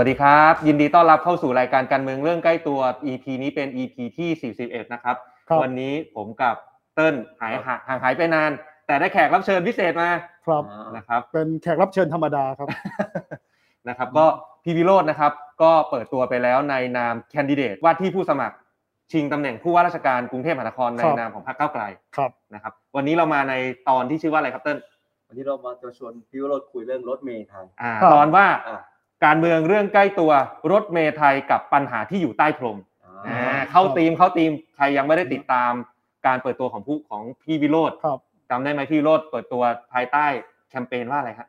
วัสดีครับ ยินดีต้อนรับเข้าสู่รายการการเมืองเรื่องใกล้ตัว EP นี้เป็น EP ที่ 41 นะครับครับวันนี้ผมกับเติ้ลหายห่างห่างหายไปนาน แต่ได้แขกรับเชิญพิเศษมาครับนะครับ เป็นแขกรับเชิญธรรมดาครับนะครับ ก็พี่วิโรจน์นะครับ ก็เปิดตัวไปแล้วในนามแคนดิเดตว่าที่ผู้สมัครชิงตำแหน่งผู้ว่าราชการกรุงเทพมหานครในครับนามของพรรคก้าวไกลครับนะครับ วันนี้เรามาในตอนที่ชื่อว่าอะไรครับเติ้ลวันนี้เรามาจะชวนพี่วโรดคุยเรื่องรถเมล์ไทยอ่าครับตอนว่าอ่า การเมืองเรื่องใกล้ตัวรถเมล์ไทยกับปัญหาที่อยู่ใต้พรมอ่าอ่าเข้าธีมเข้าธีมใครยังไม่ได้ติดตามการเปิดตัวของผู้ของพี่วิโรธครับจำได้ไหมพี่วิโรธเปิดตัวภายใต้แคมเปญว่าอะไรฮะ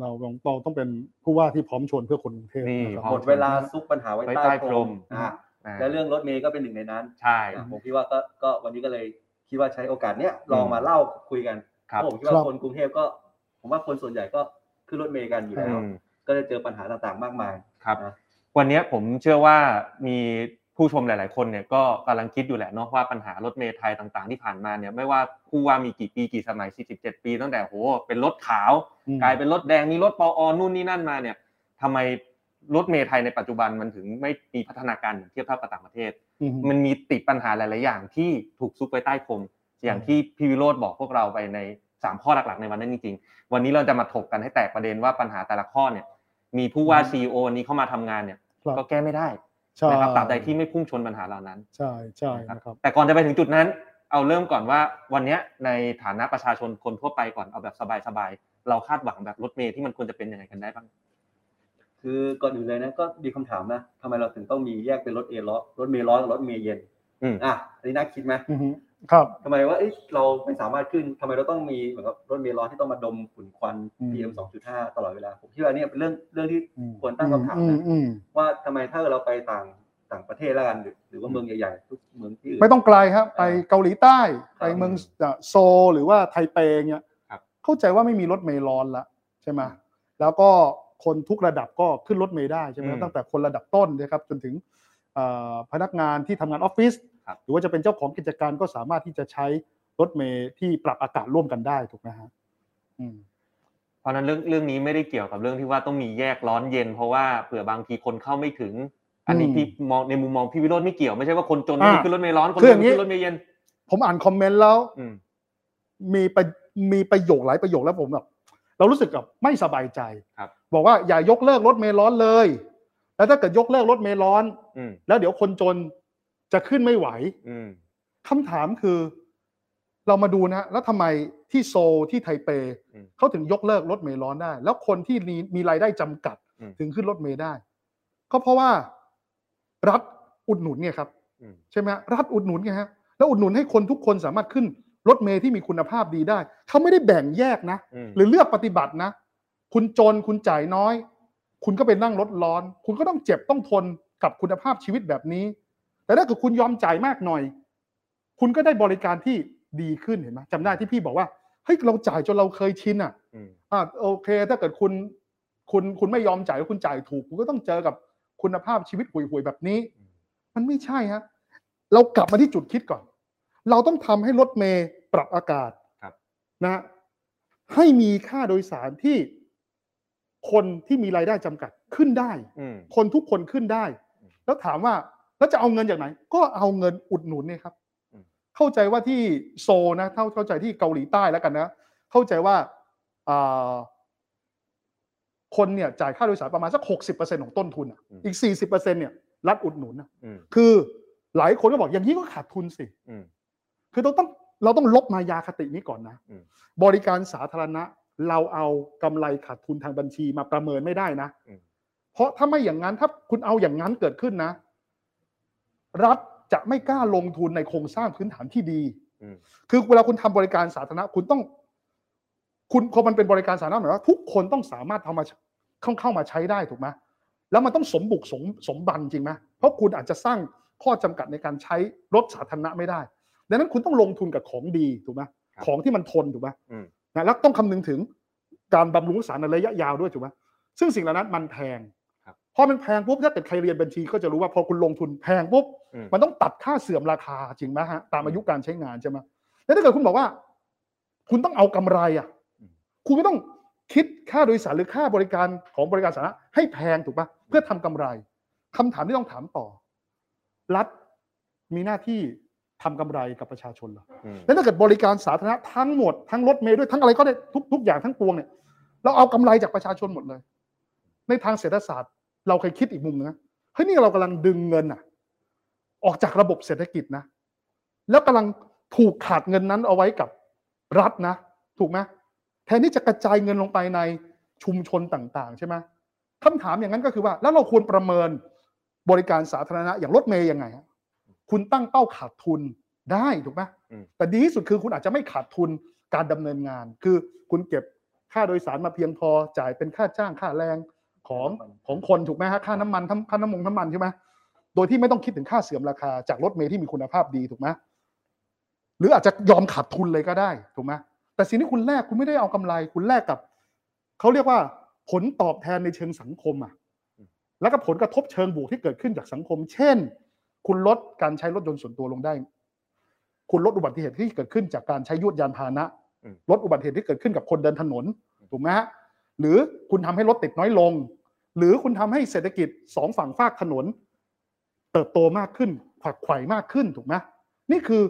เราต้องเราต้องเป็นผู้ว่าที่พร้อมชวนเพื่อคนกรุงเทพนี่นะครับพร้อหมดเวลาซุกปัญหาไว้ไว้ใต้ใต้พพรรมมอ่าอ่าและเรื่องรถเมล์ก็เป็นหนึ่งในนั้นใช่อะผมคิดว่าก็ก็วันนี้ก็เลยคิดว่าใช้โอกาสเนี้ยลองมาเล่าคุยกันครับเพาะผมคิดว่าคนกรุงเทพก็ ผมว่าคนส่วนใหญ่ก็ขึ้นรถเมล์กันอยู่แล้วอืม ก็จะเจอปัญหาต่างๆมากมายครับนะวันนี้ผมเชื่อว่ามีผู้ชมหลาย ๆ คนเนี่ยก็กำลังคิดอยู่แหละเนาะว่าปัญหารถเมล์ไทยต่างๆ ที่ผ่านมาเนี่ยไม่ว่าผู้ว่ามีกี่ปีกี่สมัย 47 ปี ตั้งแต่โหเป็นรถขาวอืมกลายเป็นรถแดงมีรถปอนู่นนี่นั่นมาเนี่ยทำไมรถเมล์ไทยในปัจจุบันมันถึงไม่มีพัฒนาการอย่างเทียบเท่ากับต่างประเทศอืมมันมีติดปัญหาหลาย ๆ อย่างที่ถูกซุกไว้ใต้พรมอย่างที่พี่วิโรธบอกพวกเราไปในสามข้อหลัก ๆ ในวันนั้นจริง ๆ วันนี้เราจะมาถกกันให้แตกประเด็นว่าปัญหาแต่ละข้อเนี่ย มีผู้ว่าซีอนี้เข้ามาทำงานเนี่ยครับก็แก้ไม่ได้ใช่นะครับตราบใดที่ไม่พุ่งชนปัญหาเหล่านั้น ใช่ใช่นะครับนะครับแต่ก่อนจะไปถึงจุดนั้น เอาเริ่มก่อนว่าวันเนี้ยในฐานะประชาชนคนทั่วไปก่อนเอาแบบสบายๆเราคาดหวังแบบรถเมล์ที่มันควรจะเป็นยังไงกันได้บ้างคือก่อนอื่นเลยนะก็มีคำถามนะทำไมเราถึงต้องมีแยกเป็นรถเอร้อนรถเมล์ร้อนกับรถเมล์เย็นอืมอะอันนี้น่าคิดไหมอือฮึ ครับทำไมว่าเอ้ยเราไม่สามารถขึ้นทำไมเราต้องมีเหมือนกับรถเมล์ร้อนที่ต้องมาดมฝุ่นควันอืม PM 2.5ตลอดเวลาผมคิดว่าเนี่ยเป็นเรื่องเรื่องที่อืมควรตั้งคำถามอืมนะอืมว่าทำไมถ้าเราไปต่างต่างประเทศแล้วกันหรือหรือว่าเมืองใหญ่ๆทุกเมืองที่อื่นไม่ต้องไกลครับ ไปเกาหลีใต้ครับไปเมืองโซลหรือว่าไทเปเนี่ยครับเข้าใจว่าไม่มีรถเมล์ร้อนละใช่ไหมแล้วก็คนทุกระดับก็ขึ้นรถเมล์ได้ใช่ไหมอืมตั้งแต่คนระดับต้นนะครับจนถึงเอ่อพนักงานที่ทำงานออฟฟิศครับ หรือว่าจะเป็นเจ้าของกิจการก็สามารถที่จะใช้รถเมล์ที่ปรับอากาศร่วมกันได้ถูกไหมฮะอืมเพราะฉะนั้นเรื่องเรื่องนี้ไม่ได้เกี่ยวกับเรื่องที่ว่าต้องมีแยกร้อนเย็น เพราะว่าเผื่อบางทีคนเข้าไม่ถึง อันนี้อืมพี่มองในมุมมองพี่วิโรจน์ไม่เกี่ยวไม่ใช่ว่าคนจนอ่าไม่ขึ้นรถเมล์ร้อนคนคือรอวยย่างนี้ขึ้นรถเมล์เย็น ผมอ่านคอมเมนต์แล้วอืมมีประมีประโยคหลายประโยคแล้วผมแบบเรารู้สึกกับไม่สบายใจครับ บอกว่าอย่ายกเลิกรถเมล์ร้อนเลย แล้วถ้าเกิดยกเลิกรถเมล์ร้อนอืมแล้วเดี๋ยวคนจน จะขึ้นไม่ไหวอืมคำถามคือ เรามาดูนะ แล้วทำไมที่โซลที่ไทเปอืมเขาถึงยกเลิกรถเมล์ร้อนได้ แล้วคนที่มีมีรายได้จำกัดอืมถึงขึ้นรถเมล์ได้ ก็เพราะว่า รัฐอุดหนุนไงครับอืมใช่ไหมฮะรัฐอุดหนุนไงฮะแล้วอุดหนุนให้คนทุกคนสามารถขึ้นรถเมล์ที่มีคุณภาพดีได้ เขาไม่ได้แบ่งแยกนะอืมหรือเลือกปฏิบัตินะ คุณจนคุณจ่ายน้อย คุณก็ไปนั่งรถร้อน คุณก็ต้องเจ็บต้องทนกับคุณภาพชีวิตแบบนี้ แต่ถ้าเกิดคุณยอมจ่ายมากหน่อย คุณก็ได้บริการที่ดีขึ้นเห็นไหมจำได้ที่พี่บอกว่าเฮ้ยเราจ่ายจนเราเคยชินอะอืมอ่าโอเค ถ้าเกิดคุณคุณคุณไม่ยอมจ่ายแล้วคุณจ่ายถูกคุณก็ต้องเจอกับคุณภาพชีวิตห่วยๆแบบนี้ มันไม่ใช่ฮะเรากลับมาที่จุดคิดก่อน เราต้องทำให้รถเมย์ปรับอากาศครับนะให้มีค่าโดยสารที่คนที่มีรายได้จำกัดขึ้นได้อืมคนทุกคนขึ้นได้อืมแล้วถามว่า แล้วจะเอาเงินจากไหน ก็เอาเงินอุดหนุนเนี่ยครับอืมเข้าใจว่าที่โซลนะเท่าเข้าใจที่เกาหลีใต้แล้วกันนะ เข้าใจว่าอ่าคนเนี่ยจ่ายค่าโดยสารประมาณสักหกสิบเปอร์เซ็นของต้นทุนอะอีกสี่สิบเปอร์เซ็นเนี่ยรัฐอุดหนุนนะอืมคือหลายคนก็บอกอย่างนี้ก็ขาดทุนสิอืมคือเราต้องเราต้องลบมายาคตินี้ก่อนนะอืมบริการสาธารณะเราเอากำไรขาดทุนทางบัญชีมาประเมินไม่ได้นะอืมเพราะถ้าไม่อย่างนั้นถ้าคุณเอาอย่างนั้นเกิดขึ้นนะ รัฐจะไม่กล้าลงทุนในโครงสร้างพื้นฐานที่ดีอืมคือเวลาคุณทำบริการสาธารณะคุณต้อง คุณพอมันเป็นบริการสาธารณะหมายว่าทุกคนต้องสามารถทำมาเข้าเข้ามาใช้ได้ถูกไหมแล้วมันต้องสมบุกสมสมบันจริงไหมเพราะคุณอาจจะสร้างข้อจำกัดในการใช้รถสาธารณะไม่ได้ ดังนั้นคุณต้องลงทุนกับของดีถูกไหมครับของที่มันทนถูกไหมอืมนะแล้วต้องคำนึงถึงการบำรุงรักษาในระยะยาวด้วยถูกไหมซึ่งสิ่งเหล่านั้นมันแพงครับ พอมันแพงปุ๊บถ้าเกิดใครเรียนบัญชีก็จะรู้ว่าพอคุณลงทุนแพงปุ๊บอืมมันต้องตัดค่าเสื่อมราคาจริงไหมฮะตามอายุการใช้งานใช่ไหมแล้วถ้าเกิดคุณบอกว่า คุณต้องเอากำไรอะอืมคุณก็ต้องคิดค่าโดยสารหรือค่าบริการของบริการสาธารณะให้แพงถูกปะเพื่อทำกำไรคำถามที่ต้องถามต่อ รัฐมีหน้าที่ทำกำไรกับประชาชนเหรออืมแล้วถ้าเกิดบริการสาธารณะทั้งหมดทั้งรถเมล์ด้วยทั้งอะไรก็ได้ทุกทุกอย่างทั้งปวงเนี่ยเราเอากำไรจากประชาชนหมดเลย ในทางเศรษฐศาสตร์ เราเคยคิดอีกมุมนึงนะเฮ้ยนี่เรากำลังดึงเงินอะออกจากระบบเศรษฐกิจนะ แล้วกำลังถูกขาดเงินนั้นเอาไว้กับรัฐนะ ถูกไหมแทนที่จะกระจายเงินลงไปในชุมชนต่าง ๆ ใช่ไหมคำถามอย่างนั้นก็คือว่า แล้วเราควรประเมินบริการสาธารณะอย่างรถเมย์ยังไงฮะคุณตั้งเป้าขาดทุนได้ถูกไหมอืมแต่ดีที่สุดคือคุณอาจจะไม่ขาดทุนการดำเนินงาน คือคุณเก็บค่าโดยสารมาเพียงพอจ่ายเป็นค่าจ้างค่าแรง ของของคนถูกไหมฮะค่าน้ำมันทั้งค่าน้ำมันน้ำมันใช่ไหมโดยที่ไม่ต้องคิดถึงค่าเสื่อมราคาจากรถเมล์ที่มีคุณภาพดีถูกไหมหรืออาจจะยอมขาดทุนเลยก็ได้ถูกไหมแต่สิ่งที่คุณแลกคุณไม่ได้เอากำไร คุณแลกกับเขาเรียกว่าผลตอบแทนในเชิงสังคมอะแล้วก็ผลกระทบเชิงบวกที่เกิดขึ้นจากสังคม เช่น คุณลดการใช้รถยนต์ส่วนตัวลงได้ คุณลดอุบัติเหตุที่เกิดขึ้นจากการใช้ยวดยานพาหนะอืมลดอุบัติเหตุที่เกิดขึ้นกับคนเดินถนนถูกไหมฮะ หรือคุณทำให้รถติดน้อยลง หรือคุณทำให้เศรษฐกิจสองฝั่งฝากถนน เติบโตมากขึ้นขวักไขว่มากขึ้นถูกไหมนี่คือ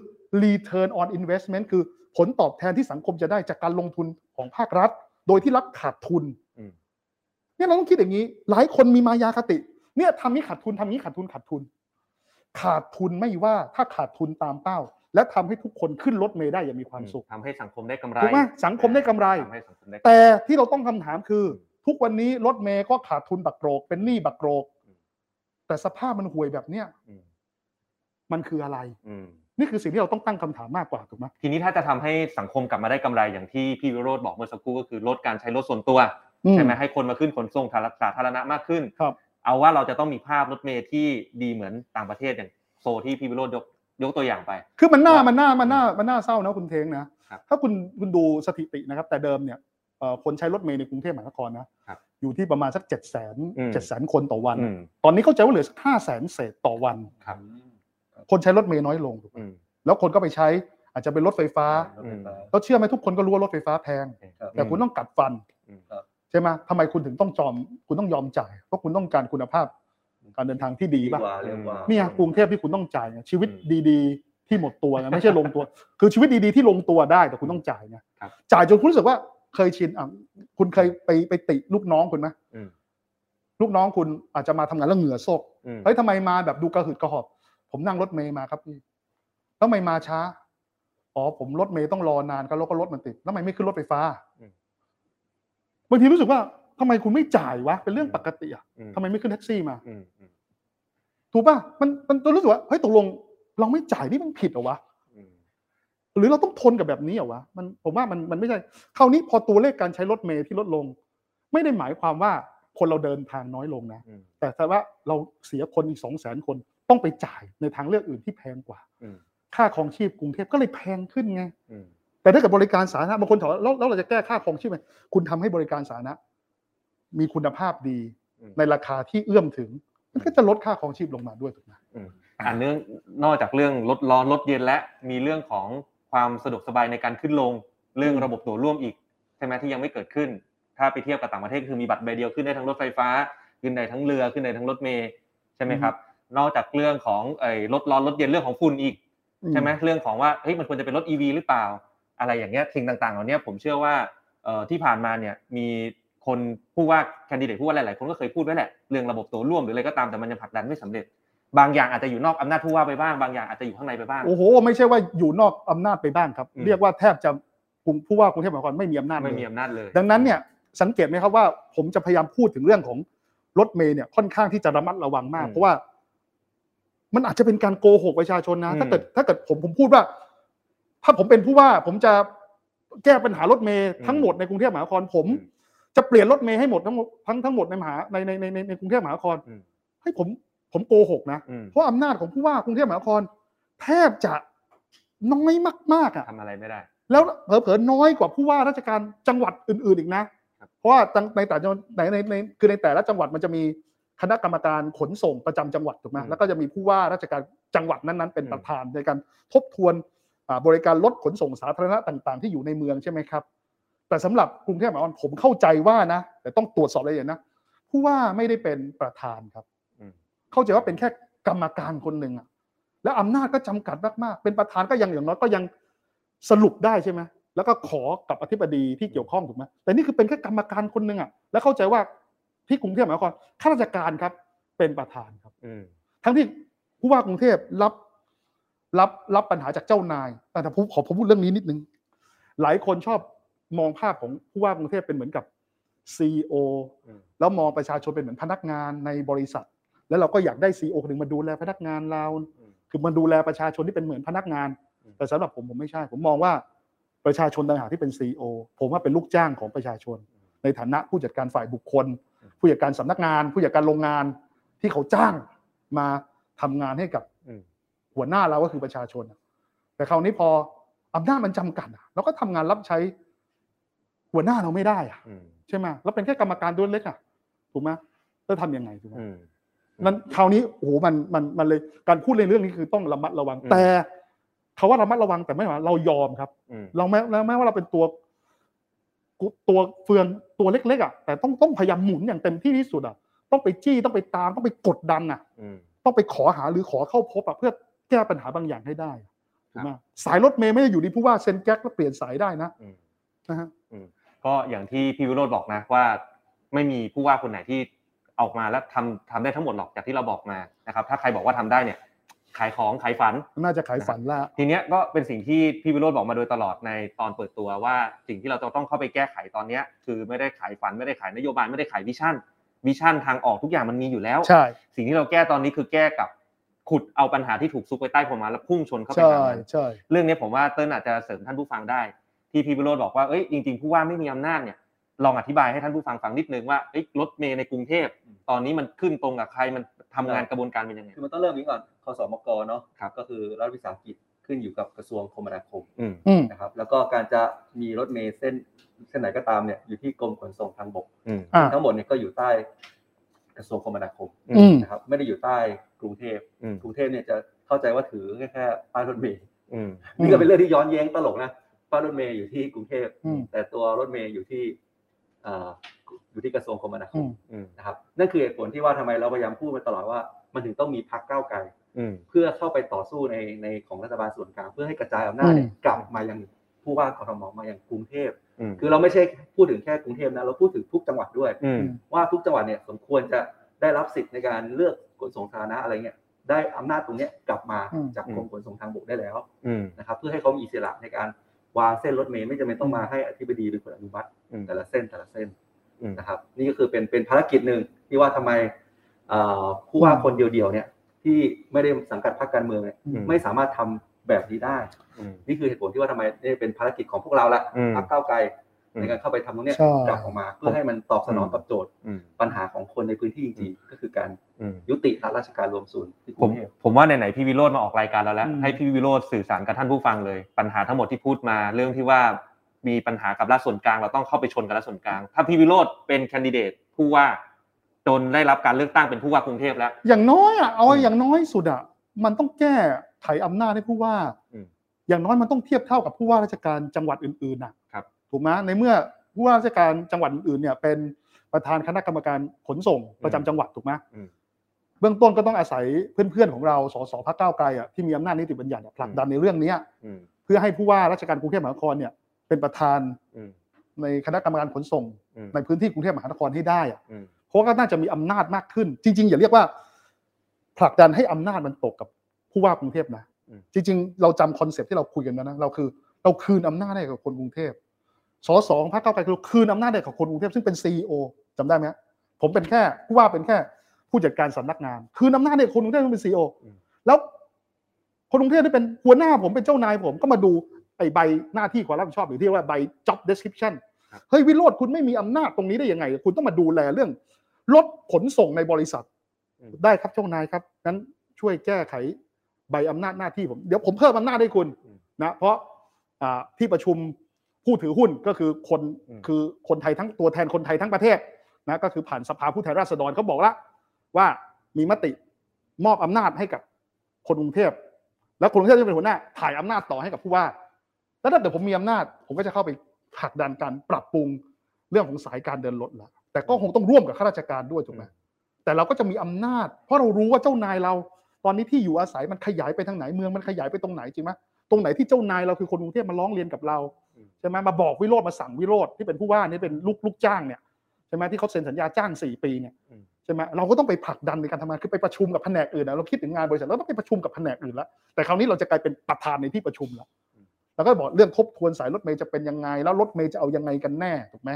return on investment คือผลตอบแทนที่สังคมจะได้จากการลงทุนของภาครัฐ โดยที่รัฐขาดทุนอืมเนี่ยเราต้องคิดอย่างนี้ หลายคนมีมายาคติ เนี่ยทำนี้ขาดทุนทำนี้ขาดทุนขาดทุน ขาดทุนไม่ว่าถ้าขาดทุนตามเป้า และทำให้ทุกคนขึ้นรถเมล์ได้อย่างมีความสุขทำให้สังคมได้กำไรถูกไหมสังคมได้กำไรทำให้สังคมได้แต่ที่เราต้องคำถามคือ ทุกวันนี้รถเมย์ก็ขาดทุนบักโกรก เป็นหนี้บักโกรกอืมแต่สภาพมันห่วยแบบเนี้ยอืมมันคืออะไรอืมนี่คือสิ่งที่เราต้องตั้งคำถามมากกว่าถูกไหมทีนี้ถ้าจะทำให้สังคมกลับมาได้กำไรอย่างที่พี่วิโรธบอกเมื่อสักครู่ก็คือลดการใช้รถส่วนตัวอืใช่ไหมให้คนมาขึ้นขนส่งสาธารณะมากขึ้นครับเอาว่าเราจะต้องมีภาพรถเมล์ที่ดีเหมือนต่างประเทศอย่างโซที่พี่วิโรธยก ยกตัวอย่างไป คือมันน่าว่ามัมันน่ามันน่ามันน่าเศร้านะคุณเทงนะครับถ้าคุณคุณดูสถิตินะครับ แต่เดิมเนี่ยเอ่อคนใช้รถเมล์ในกรุงเทพมหานครนะครับอยู่ที่ประมาณสักเจ็ดแสนอืมเจ็ดแสนคนต่อวันอืมตอนนี้เข้าใจว่าเหลือสักห้าแสนเศษต่อวันครับคนใช้รถเมล์น้อยลงถูกไหมอืมแล้วคนก็ไปใช้อาจจะเป็นรถไฟฟ้ารถไฟฟ้าแล้วเชื่อไหมทุกคนก็รู้ว่ารถไฟฟ้าแพงครับแต่คุณต้องกัดฟันอืมใช่ไหมทำไมคุณถึงต้องจอมคุณต้องยอมจ่ายเพราะคุณต้องการคุณภาพ การเดินทางที่ดีดีป่ะกว่าเร็วกว่าเนี่ยกรุงเทพที่คุณต้องจ่ายไงชีวิตอืมดีๆ ที่หมดตัวไงไม่ใช่ลงตัว คือชีวิตดีๆที่ลงตัวได้แต่คุณต้องจ่ายไงครับจ่ายจนคุณรู้สึกว่าเคยชินอะคุณเคยไปไปติลูกน้องคุณไหมอืมลูกน้องคุณอาจจะมาทำงานแล้วเหงื่อโซกอืมเฮ้ยทำไมมาแบบดูกระหืดกระหอบ ผมนั่งรถเมย์มาครับพี่แล้วทำไมมาช้าอ๋อผมรถเมย์ต้องรอนานก็แล้วก็รถมันติดแล้วทำไมไม่ขึ้นรถไฟฟ้าอืมบางทีรู้สึกว่าทำไมคุณไม่จ่ายวะเป็นเรื่องปกติอะอืมทำไมไม่ขึ้นแท็กซี่มาอืมอืม ถูกป่ะมันมันรู้สึกว่าเฮ้ยตกลง เราไม่จ่ายนี่มันผิดเหรอวะอืมหรือเราต้องทนกับแบบนี้เหรอวะมันผมว่ามันมันไม่ใช่คราวนี้พอตัวเลขการใช้รถเมล์ที่ลดลง ไม่ได้หมายความว่าคนเราเดินทางน้อยลงนะอืมแต่แต่ว่าเราเสียคนอีกสองแสนคนต้องไปจ่ายในทางเลือกอื่นที่แพงกว่าอืมค่าครองชีพกรุงเทพก็เลยแพงขึ้นไงอืมแต่ถ้าเกิดบริการสาธารณะบางคนถามว่าแล้วแล้วเราจะแก้ค่าครองชีพไหมคุณทำให้บริการสาธารณะมีคุณภาพดีอืมในราคาที่เอื้อมถึง มันก็จะลดค่าครองชีพลงมาด้วยถูกไหมอืมอันเนื่องนอกจากเรื่องรถร้อนรถเย็นและมีเรื่องของความสะดวกสบายในการขึ้นลงเรื่องระบบตั๋วร่วมอีกใช่ไหมที่ยังไม่เกิดขึ้น ถ้าไปเทียบกับต่างประเทศคือมีบัตรใบเดียวขึ้นได้ทั้งรถไฟฟ้า ขึ้นได้ทั้งเรือขึ้นได้ทั้งรถเมล์ใช่ไหมครับ นอกจากเรื่องของไอ้รถร้อนรถเย็นเรื่องของฝุ่นอีกใช่ไหมเรื่องของว่าเฮ้ยมันควรจะเป็นรถ EV หรือเปล่า อะไรอย่างเงี้ยสิ่งต่างๆเหล่านี้ผมเชื่อว่าเอ่อที่ผ่านมาเนี่ยมี คนผู้ว่าแคนดิเดตผู้ว่าหลายๆคนก็เคยพูดไว้แหละเรื่องระบบตัวร่วมหรืออะไรก็ตามแต่มันยังผลักดันไม่สำเร็จ บางอย่างอาจจะอยู่นอกอำนาจผู้ว่าไปบ้างบางอย่างอาจจะอยู่ข้างในไปบ้างโอ้โหไม่ใช่ว่าอยู่นอกอำนาจไปบ้างครับอืมเรียกว่าแทบจะกรุงผู้ว่ากรุงเทพมหานครไม่มีอำนาจไม่เลยมีอำนาจเลย ดังนั้นเนี่ยสังเกตไหมครับว่า ผมจะพยายามพูดถึงเรื่องของรถเมย์เนี่ยค่อนข้างที่จะระมัดระวังมากอืมเพราะว่า มันอาจจะเป็นการโกหกประชาชนนะอืมถ้าเกิด ถ้าเกิดผมผมพูดว่า ถ้าผมเป็นผู้ว่า ผมจะแก้ปัญหารถเมย์ทั้งหมดในกรุงเทพมหานครผม จะเปลี่ยนรถเมย์ให้หมดทั้งหมดทั้งทั้งหมดในมหาในในในในในกรุงเทพมหานครอืมให้ผมผมโกหกนะอืมเพราะอำนาจของผู้ว่ากรุงเทพมหานคร แทบจะน้อยมากๆอะทำอะไรไม่ได้ แล้วเผลอๆน้อยกว่าผู้ว่าราชการจังหวัดอื่น ๆอีกนะครับเพราะว่าในแต่จังหวัดในในในคือในแต่ละจังหวัดมันจะมีคณะกรรมการขนส่งประจำจังหวัดถูกไหมแล้วก็จะมีผู้ว่าราชการจังหวัดนั้นๆเป็นประธานในการทบทวนอ่าบริการรถขนส่งสาธารณะต่าง ๆ ที่อยู่ในเมืองใช่ไหมครับ แต่แต่สำหรับกรุงเทพมหานครผมเข้าใจว่านะ แต่ต้องตรวจสอบรายละเอียดนะผู้ว่าไม่ได้เป็นประธานครับอืมเข้าใจว่าเป็นแค่กรรมการคนหนึ่งอะแล้วอำนาจก็จำกัดมากๆ เป็นประธานก็ยังอย่างน้อยก็ยังสรุปได้ใช่ไหมแล้วก็ขอกับอธิบดีที่เกี่ยวข้องถูกไหมแต่นี่คือเป็นแค่กรรมการคนหนึ่งอะแล้วเข้าใจว่าที่กรุงเทพมหานครข้าราชการครับ เป็นประธานครับอืมทั้งที่ผู้ว่ากรุงเทพรับรับรับปัญหาจากเจ้านายแต่แต่ผมขอผมพูดเรื่องนี้นิดนึง หลายคนชอบ มองภาพของผู้ว่ากรุงเทพเป็นเหมือนกับซีออืมแล้วมองประชาชนเป็นเหมือนพนักงานในบริษัท แล้วเราก็อยากได้ซีอคนหนึ่งมาดูแลพนักงานเราอืมคือมาดูแลประชาชนที่เป็นเหมือนพนักงานอืมแต่สำหรับผมผมไม่ใช่ ผมมองว่าประชาชนต่างหากที่เป็นซีอผมว่าเป็นลูกจ้างของประชาชน ในฐานะผู้จัดการฝ่ายบุคคลอืมผู้จัดการสำนักงาน ผู้จัดการโรงงานที่เขาจ้างมาทำงานให้กับอืมหัวหน้าเราก็คือประชาชนอะแต่คราวนี้พออำนาจมันจำกัดอะเราก็ทำงานรับใช้ หัวหน้าเราไม่ได้อะอืมใช่ไหมแล้วเป็นแค่กรรมการตัวเล็กอะถูกไหมแล้วทำยังไงถูกไหมอืมนั้นคราวนี้โอ้โหมันมันมันเลยการพูดในเรื่องนี้คือต้องระมัดระวังอืมแต่เขาว่าระมัดระวังแต่ไม่หมายว่าเรายอมครับอืมเราแม้แล้วแม้ว่าเราเป็นตัวกุตัวเฟืองตัวเล็กๆอะแต่ต้องต้องพยายามหมุนอย่างเต็มที่ที่สุดอะต้องไปจี้ต้องไปตามต้องไปกดดันอะอืมต้องไปขอหาหรือขอเข้าพบอะเพื่อแก้ปัญหาบางอย่างให้ได้ถูกไหมสายรถเมล์ไม่ได้อยู่ที่ผู้ว่าเซ็นแกร๊กแล้วเปลี่ยนสายได้นะอืมนะฮะ ก็อย่างที่พี่วิโรจน์บอกนะว่าไม่มีผู้ว่าคนไหนที่ออกมาแล้วทำทำได้ทั้งหมดหรอกจากที่เราบอกมานะครับถ้าใครบอกว่าทำได้เนี่ยขายของขายฝันน่าจะขายฝันละทีเนี้ยก็เป็นสิ่งที่พี่วิโรจน์บอกมาโดยตลอดในตอนเปิดตัวว่าสิ่งที่เราจะต้องเข้าไปแก้ไขตอนเนี้ยคือไม่ได้ขายฝันไม่ได้ขายนโยบายไม่ได้ขาย vision vision ทางออกทุกอย่างมันมีอยู่แล้วใช่สิ่งที่เราแก้ตอนนี้คือแก้กับขุดเอาปัญหาที่ถูกซุกไว้ใต้พรมมาแล้วพุ่งชนเข้าไปใช่ทางนั้นใช่เรื่องนี้ผมว่าเติ้ลอาจจะเสริมท่านผู้ฟังได้ ที่พี่วิโรจน์บอกว่าเอ้ยจริงๆผู้ว่าไม่มีอำนาจเนี่ยลองอธิบายให้ท่านผู้ฟังฟังนิดนึงว่าเอ้ยรถเมล์ในกรุงเทพตอนนี้มันขึ้นตรงกับใครมันทำงานกระบวนการเป็นยังไงคือมันต้องเริ่มนี้ก่อนคสมกเนาะครับก็คือรัฐวิสาหกิจขึ้นอยู่กับกระทรวงคมนาคมอืมอืมนะครับแล้วก็การจะมีรถเมล์เส้นเส้นไหนก็ตามเนี่ยอยู่ที่กรมขนส่งทางบกอืมอ่าทั้งหมดเนี่ยก็อยู่ใต้กระทรวงคมนาคมอืมนะครับไม่ได้อยู่ใต้กรุงเทพอืมกรุงเทพเนี่ยจะเข้าใจว่าถือแค่แค่ป้ายรถเมล์อืมนี่ก็เป็นเรื่องที่ย้อนแย้งตลกนะ ป้ายรถเมล์อยู่ที่กรุงเทพอืมแต่ตัวรถเมล์อยู่ที่เอ่ออยู่ที่กระทรวงคมนาคอืมมอืมนะครับนั่นคือเหตุผลที่ว่าทำไมเราพยายามพูดมาตลอดว่ามันถึงต้องมีพักก้าวไกลอืมเพื่อเข้าไปต่อสู้ในในของรัฐบาลส่วนกลางเพื่อให้กระจายอำนาจเนี่ยอืมกลับมายังผู้ว่ากทมมายังกรุงเทพอืมคือเราไม่ใช่พูดถึงแค่กรุงเทพนะเราพูดถึงทุกจังหวัดด้วยอืมว่าทุกจังหวัดเนี่ยสมควรจะได้รับสิทธิ์ในการเลือกขนส่งสาธารณะอะไรเงี้ยได้อำนาจตรงเนี้ยกลับมาอืมจากกรมขนส่งทางบกได้แล้วอืมนะครับเพื่อให้เขามีอิสระในการ วางเส้นรถเมล์ไม่จำเป็นต้องมาให้อธิบดีเป็นคนอนุมัติอืมแต่ละเส้นแต่ละเส้นอืมนะครับ นี่ก็คือเป็นเป็นภารกิจหนึ่งที่ว่าทำไมเอ่อผู้ว่าคนเดียวๆเนี่ยที่ไม่ได้สังกัดพรรคการเมืองเนี่ยอืมไม่สามารถทำแบบนี้ได้อืมนี่คือเหตุผลที่ว่าทำไมนี่เป็นภารกิจของพวกเราละอืมพรรคก้าวไกลอืม ในการเข้าไปทำตรงเนี้ยใช่กลับออกมา เพื่อให้มันตอบสนองกับโจทย์อืมปัญหาของคนในพื้นที่จริงๆก็คือการอืมยุติรัฐราชการรวมศูนย์ที่กผรุมงเทพผมว่าไหนๆพี่วิโรจน์มาออกรายการเราแล้วอืมให้พี่วิโรจน์สื่อสารกับท่านผู้ฟังเลย ปัญหาทั้งหมดที่พูดมาเรื่องที่ว่ามีปัญหากับรัฐส่วนกลาง เราต้องเข้าไปชนกับรัฐส่วนกลาง ถ้าพี่วิโรจน์เป็นแคนดิเดตผู้ว่าจนได้รับการเลือกตั้งเป็นผู้ว่ากรุงเทพแล้ว อย่างน้อยอะเอาอืมอย่างน้อยสุดอะมันต้องแก้ไขอำนาจให้ผู้ว่าอืมอย่างน้อยมันต้องเทียบเท่ากับผู้ว่าราชการจังหวัดอื่นๆนะครับ ถูกไหมในเมื่อผู้ว่าราชการจังหวัดอื่นๆเนี่ยเป็นประธานคณะกรรมการขนส่งประจำจังหวัดถูกไหมอืมเบื้องต้นก็ต้องอาศัยเพื่อนๆของเราสสพรรคก้าวไกลอะที่มีอำนาจนิติบัญญัติอะผลักดันในเรื่องเนี้ยอืมเพื่อให้ผู้ว่าราชการกรุงเทพมหานครเนี่ยเป็นประธานอืมในคณะกรรมการขนส่งอืมในพื้นที่กรุงเทพมหานครให้ได้อะอืมเพราะก็น่าจะมีอำนาจมากขึ้น จริง ๆ อย่าเรียกว่า ผลักดันให้อำนาจมันตกกับผู้ว่ากรุงเทพนะอืมจริง ๆ เราจำคอนเซปต์ที่เราคุยกันนะนะเราคือ เราคืนอำนาจให้กับคนกรุงเทพ สสของพรรคก้าวไกลคือคืนอำนาจให้กับคนกรุงเทพซึ่งเป็น CEO จำได้ไหมฮะผมเป็นแค่ผู้ว่าเป็นแค่ผู้จัดการสำนักงาน คืนอำนาจให้คนกรุงเทพซึ่งเป็น CEO แล้วคนกรุงเทพที่เป็นหัวหน้าผมเป็นเจ้านายผมก็มาดูไอ้ใบหน้าที่ความรับผิดชอบหรือที่เรียกว่าใบ job description ครับเฮ้ยวิโรจน์คุณไม่มีอำนาจตรงนี้ได้ยังไง คุณต้องมาดูแลเรื่องรถขนส่งในบริษัทอืมได้ครับเจ้านายครับงั้นช่วยแก้ไขใบอำนาจหน้าที่ผม เดี๋ยวผมเพิ่มอำนาจให้คุณนะเพราะอ่าที่ประชุม ผู้ถือหุ้นก็คือคนอืมคือคนไทยทั้งตัวแทนคนไทยทั้งประเทศนะก็คือผ่านสภาผู้แทนราษฎรเขาบอกแล้วว่ามีมติมอบอำนาจให้กับคนกรุงเทพแล้วคนกรุงเทพจะเป็นหัวหน้าถ่ายอำนาจต่อให้กับผู้ว่า แล้วถ้าเกิดผมมีอำนาจ ผมก็จะเข้าไปผลักดันการปรับปรุงเรื่องของสายการเดินรถละแต่ก็คงต้องร่วมกับข้าราชการด้วยถูกไหมแต่เราก็จะมีอำนาจ เพราะเรารู้ว่าเจ้านายเรา ตอนนี้ที่อยู่อาศัยมันขยายไปทางไหนเมืองมันขยายไปตรงไหนจริงไหมตรงไหนที่เจ้านายเราคือคนกรุงเทพมาร้องเรียนกับเรา ใช่ไหมมาบอกวิโรธมาสั่งวิโรธที่เป็นผู้ว่านี่เป็นลูกลูกจ้างเนี่ยใช่ไหมที่เขาเซ็นสัญญาจ้างสี่ปีเนี่ยใช่ไหมเราก็ต้องไปผลักดันในการทำงานคือไปประชุมกับแผนกอื่นนะเราคิดถึงงานบริษัทเราต้องไปประชุมกับแผนกอื่นแล้วแต่คราวนี้เราจะกลายเป็นประธานในที่ประชุมแล้วแล้วก็บอกเรื่องทบทวนสายรถเมย์จะเป็นยังไง แล้วรถเมย์จะเอายังไงกันแน่ถูกไหม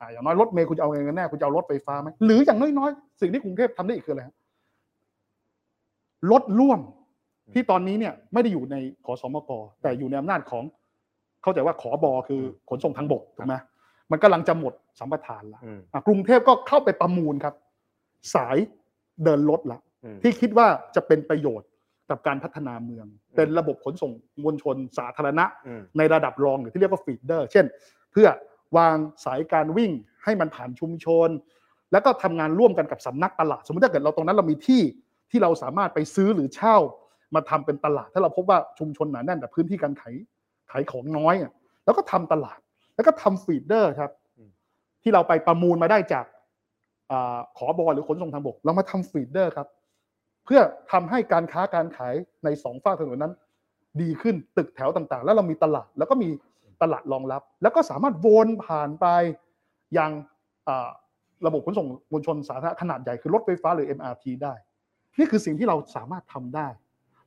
อ่าอย่างน้อยรถเมย์คุณจะเอายังไงกันแน่คุณจะเอารถไฟฟ้าไหมหรืออย่างน้อยๆสิ่งที่กรุงเทพทำได้อีกคืออะไรฮะรถร่วมที่ตอนนี้เนี่ยไม่ได้อยู่ในขอสมกแต่อยู่ในอำนาจของ เข้าใจว่าขอบอคือขนส่งทางบกถูกไหมมันกำลังจะหมดสัมปทานแล้วอืมอะกรุงเทพก็เข้าไปประมูลครับ สายเดินรถละอืมที่คิดว่าจะเป็นประโยชน์กับการพัฒนาเมือง เป็นระบบขนส่งมวลชนสาธารณะอืมในระดับรองหรือที่เรียกว่า feeder เช่น เพื่อวางสายการวิ่งให้มันผ่านชุมชน แล้วก็ทำงานร่วมกันกับสำนักตลาด สมมติถ้าเกิดเราตรงนั้นเรามีที่ที่เราสามารถไปซื้อหรือเช่า มาทำเป็นตลาด ถ้าเราพบว่าชุมชนหนาแน่นแต่พื้นที่การขาย ขายของน้อยอะแล้วก็ทำตลาด แล้วก็ทำ feeder ครับ ที่เราไปประมูลมาได้จากอาขอบอหรือขนส่งทางบก เรามาทำฟีดเดอร์ครับ เพื่อทำให้การค้าการขายในสองฝั่งถนนนั้น ดีขึ้นตึกแถวต่างๆ แล้วเรามีตลาดแล้วก็มีตลาดรองรับ แล้วก็สามารถวนผ่านไปยังอ่าระบบขนส่งมวลชนสาธารณะขนาดใหญ่คือรถไฟฟ้าหรือ MRT ได้ นี่คือสิ่งที่เราสามารถทำได้